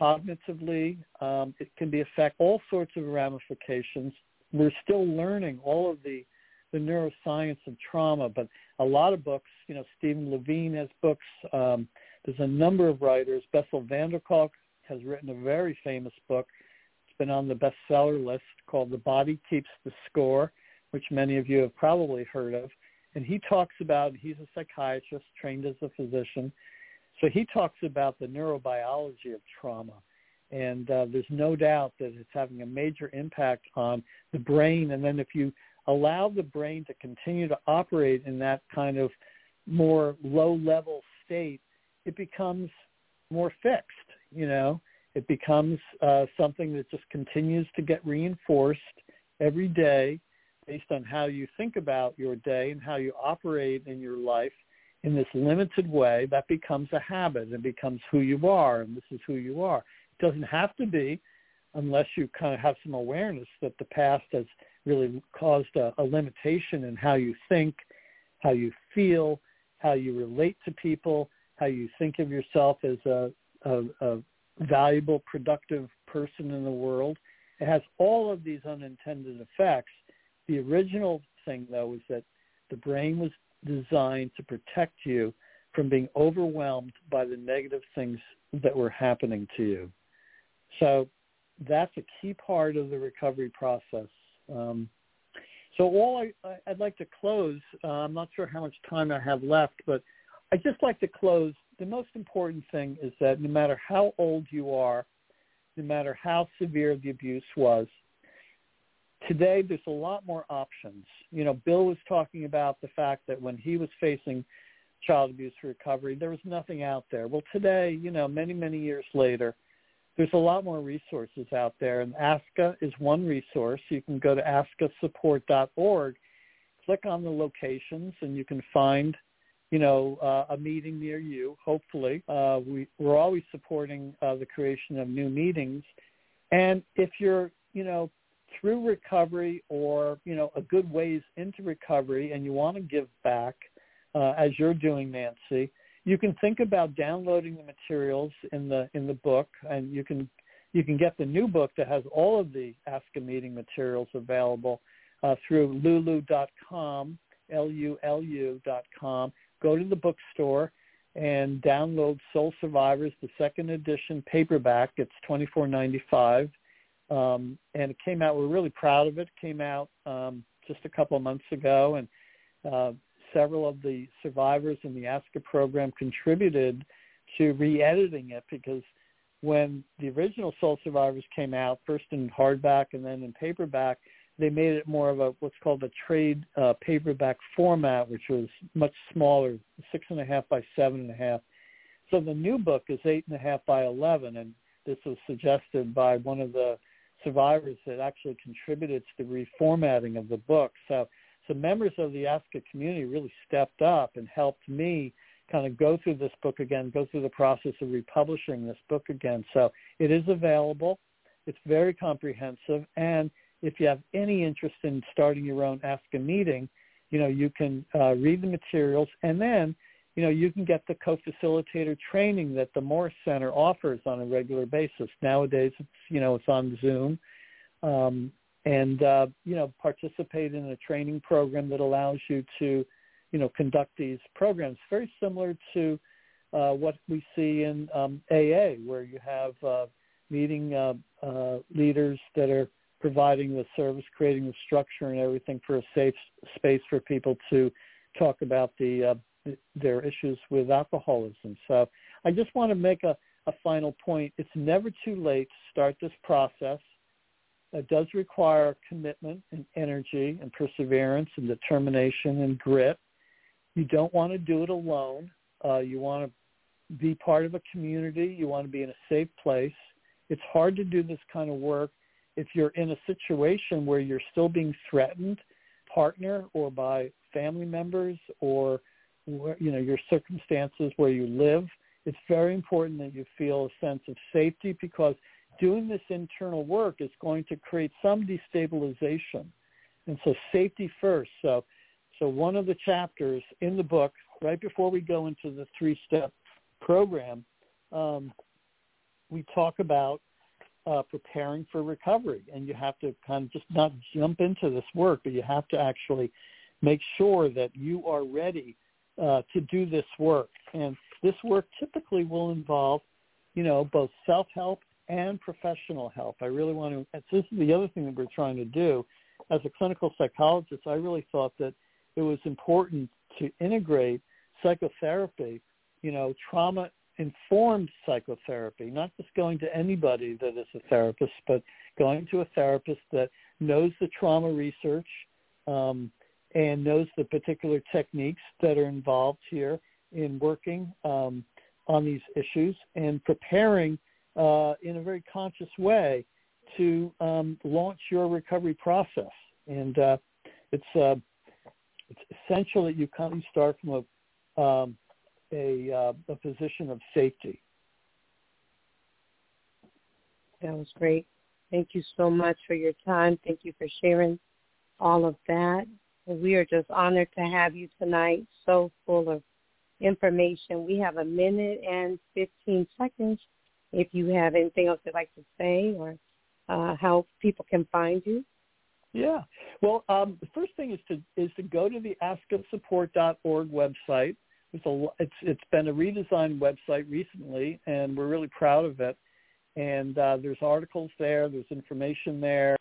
cognitively, um, it can be affect all sorts of ramifications. We're still learning all of the the neuroscience of trauma, but a lot of books, you know, Stephen Levine has books. Um, there's a number of writers. Bessel van der Kolk has written a very famous book. Been on the bestseller list called The Body Keeps the Score, which many of you have probably heard of. And he talks about, he's a psychiatrist trained as a physician. So he talks about the neurobiology of trauma. And uh, there's no doubt that it's having a major impact on the brain. And then if you allow the brain to continue to operate in that kind of more low-level state, it becomes more fixed, you know. It becomes uh, something that just continues to get reinforced every day based on how you think about your day and how you operate in your life in this limited way. That becomes a habit and becomes who you are, and this is who you are. It doesn't have to be unless you kind of have some awareness that the past has really caused a, a limitation in how you think, how you feel, how you relate to people, how you think of yourself as a, a, a valuable, productive person in the world. It has all of these unintended effects. The original thing, though, is that the brain was designed to protect you from being overwhelmed by the negative things that were happening to you. So that's a key part of the recovery process. Um, so all I, I'd like to close, uh, I'm not sure how much time I have left, but I'd just like to close. The most important thing is that no matter how old you are, no matter how severe the abuse was, today there's a lot more options. You know, Bill was talking about the fact that when he was facing child abuse recovery, there was nothing out there. Well, today, you know, many, many years later, there's a lot more resources out there, and ASCA is one resource. You can go to ascasupport.org, click on the locations, and you can find, you know, uh, a meeting near you. Hopefully, uh, we, we're always supporting uh, the creation of new meetings, and if you're, you know, through recovery or you know a good ways into recovery, and you want to give back, uh, as you're doing, Nancy you can think about downloading the materials in the in the book, and you can you can get the new book that has all of the Ask a Meeting materials available uh, through lulu.com, L-U-L-U.com. Go to the bookstore and download Soul Survivors, the second edition paperback. It's twenty four ninety five, um, and it came out. We're really proud of it. it came out um, just a couple of months ago, and uh, several of the survivors in the ASCA program contributed to re-editing it because when the original Soul Survivors came out, first in hardback and then in paperback, they made it more of a what's called a trade uh, paperback format, which was much smaller, six and a half by seven and a half. So the new book is eight and a half by eleven, and this was suggested by one of the survivors that actually contributed to the reformatting of the book. So, so members of the ASCA community really stepped up and helped me kind of go through this book again, go through the process of republishing this book again. So it is available. It's very comprehensive, and if you have any interest in starting your own ASCA meeting, you know, you can uh, read the materials and then, you know, you can get the co-facilitator training that the Morris Center offers on a regular basis. Nowadays, it's, you know, it's on Zoom. Um, and, uh, you know, participate in a training program that allows you to, you know, conduct these programs. Very similar to uh, what we see in um, AA, where you have uh, meeting uh, uh, leaders that are providing the service, creating the structure and everything for a safe space for people to talk about the uh, their issues with alcoholism. So I just want to make a, a final point. It's never too late to start this process. It does require commitment and energy and perseverance and determination and grit. You don't want to do it alone. Uh, you want to be part of a community. You want to be in a safe place. It's hard to do this kind of work if you're in a situation where you're still being threatened, partner or by family members or you know your circumstances where you live, it's very important that you feel a sense of safety because doing this internal work is going to create some destabilization. And so safety first. So so one of the chapters in the book, right before we go into the three-step program, um, we talk about uh, preparing for recovery. And you have to kind of just not jump into this work, but you have to actually make sure that you are ready uh, to do this work. And this work typically will involve, you know, both self-help and professional help. I really want to, this is the other thing that we're trying to do. As a clinical psychologist, I really thought that it was important to integrate psychotherapy, you know, trauma informed psychotherapy, not just going to anybody that is a therapist, but going to a therapist that knows the trauma research um, and knows the particular techniques that are involved here in working um, on these issues and preparing uh, in a very conscious way to um, launch your recovery process. And uh, it's uh, it's essential that you kind of start from a um, a, uh, a position of safety. That was great. Thank you so much for your time. Thank you for sharing all of that. We are just honored to have you tonight, so full of information. We have a minute and 15 seconds if you have anything else you'd like to say or uh, how people can find you. Yeah. Well, um, the first thing is to is to go to the ascasupport.org website it's a it's it's been a redesigned website recently, and we're really proud of it. And uh, there's articles there, there's information there,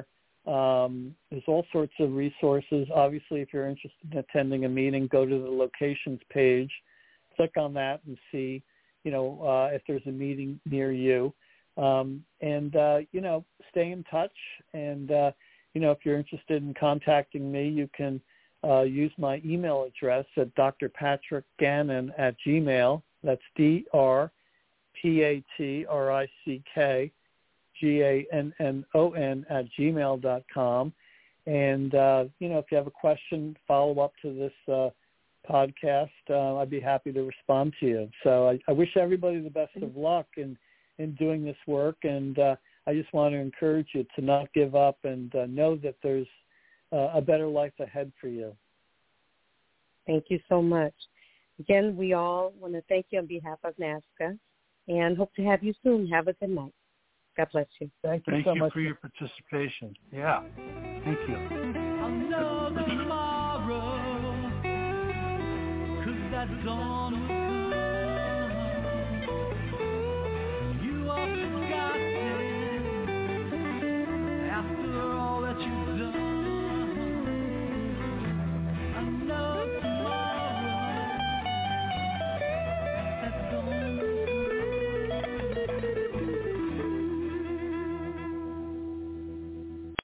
um, there's all sorts of resources. Obviously, if you're interested in attending a meeting, go to the locations page, click on that, and see, you know, uh, if there's a meeting near you. Um, and uh, you know, stay in touch. And uh, you know, if you're interested in contacting me, you can uh, use my email address at drpatrick at gmail. That's D-R-P-A-T-R-I-C-K G-A-N-N-O-N at gmail dot com. And, uh, you know, if you have a question, follow up to this uh, podcast, uh, I'd be happy to respond to you. So I, I wish everybody the best of luck in, in doing this work. And uh, I just want to encourage you to not give up and uh, know that there's – uh, a better life ahead for you. Thank you so much. Again, we all want to thank you on behalf of NAASCA and hope to have you soon. Have a good night. God bless you. Thank you thank so you much for your participation. Yeah. Thank you. Another tomorrow, cause that's gone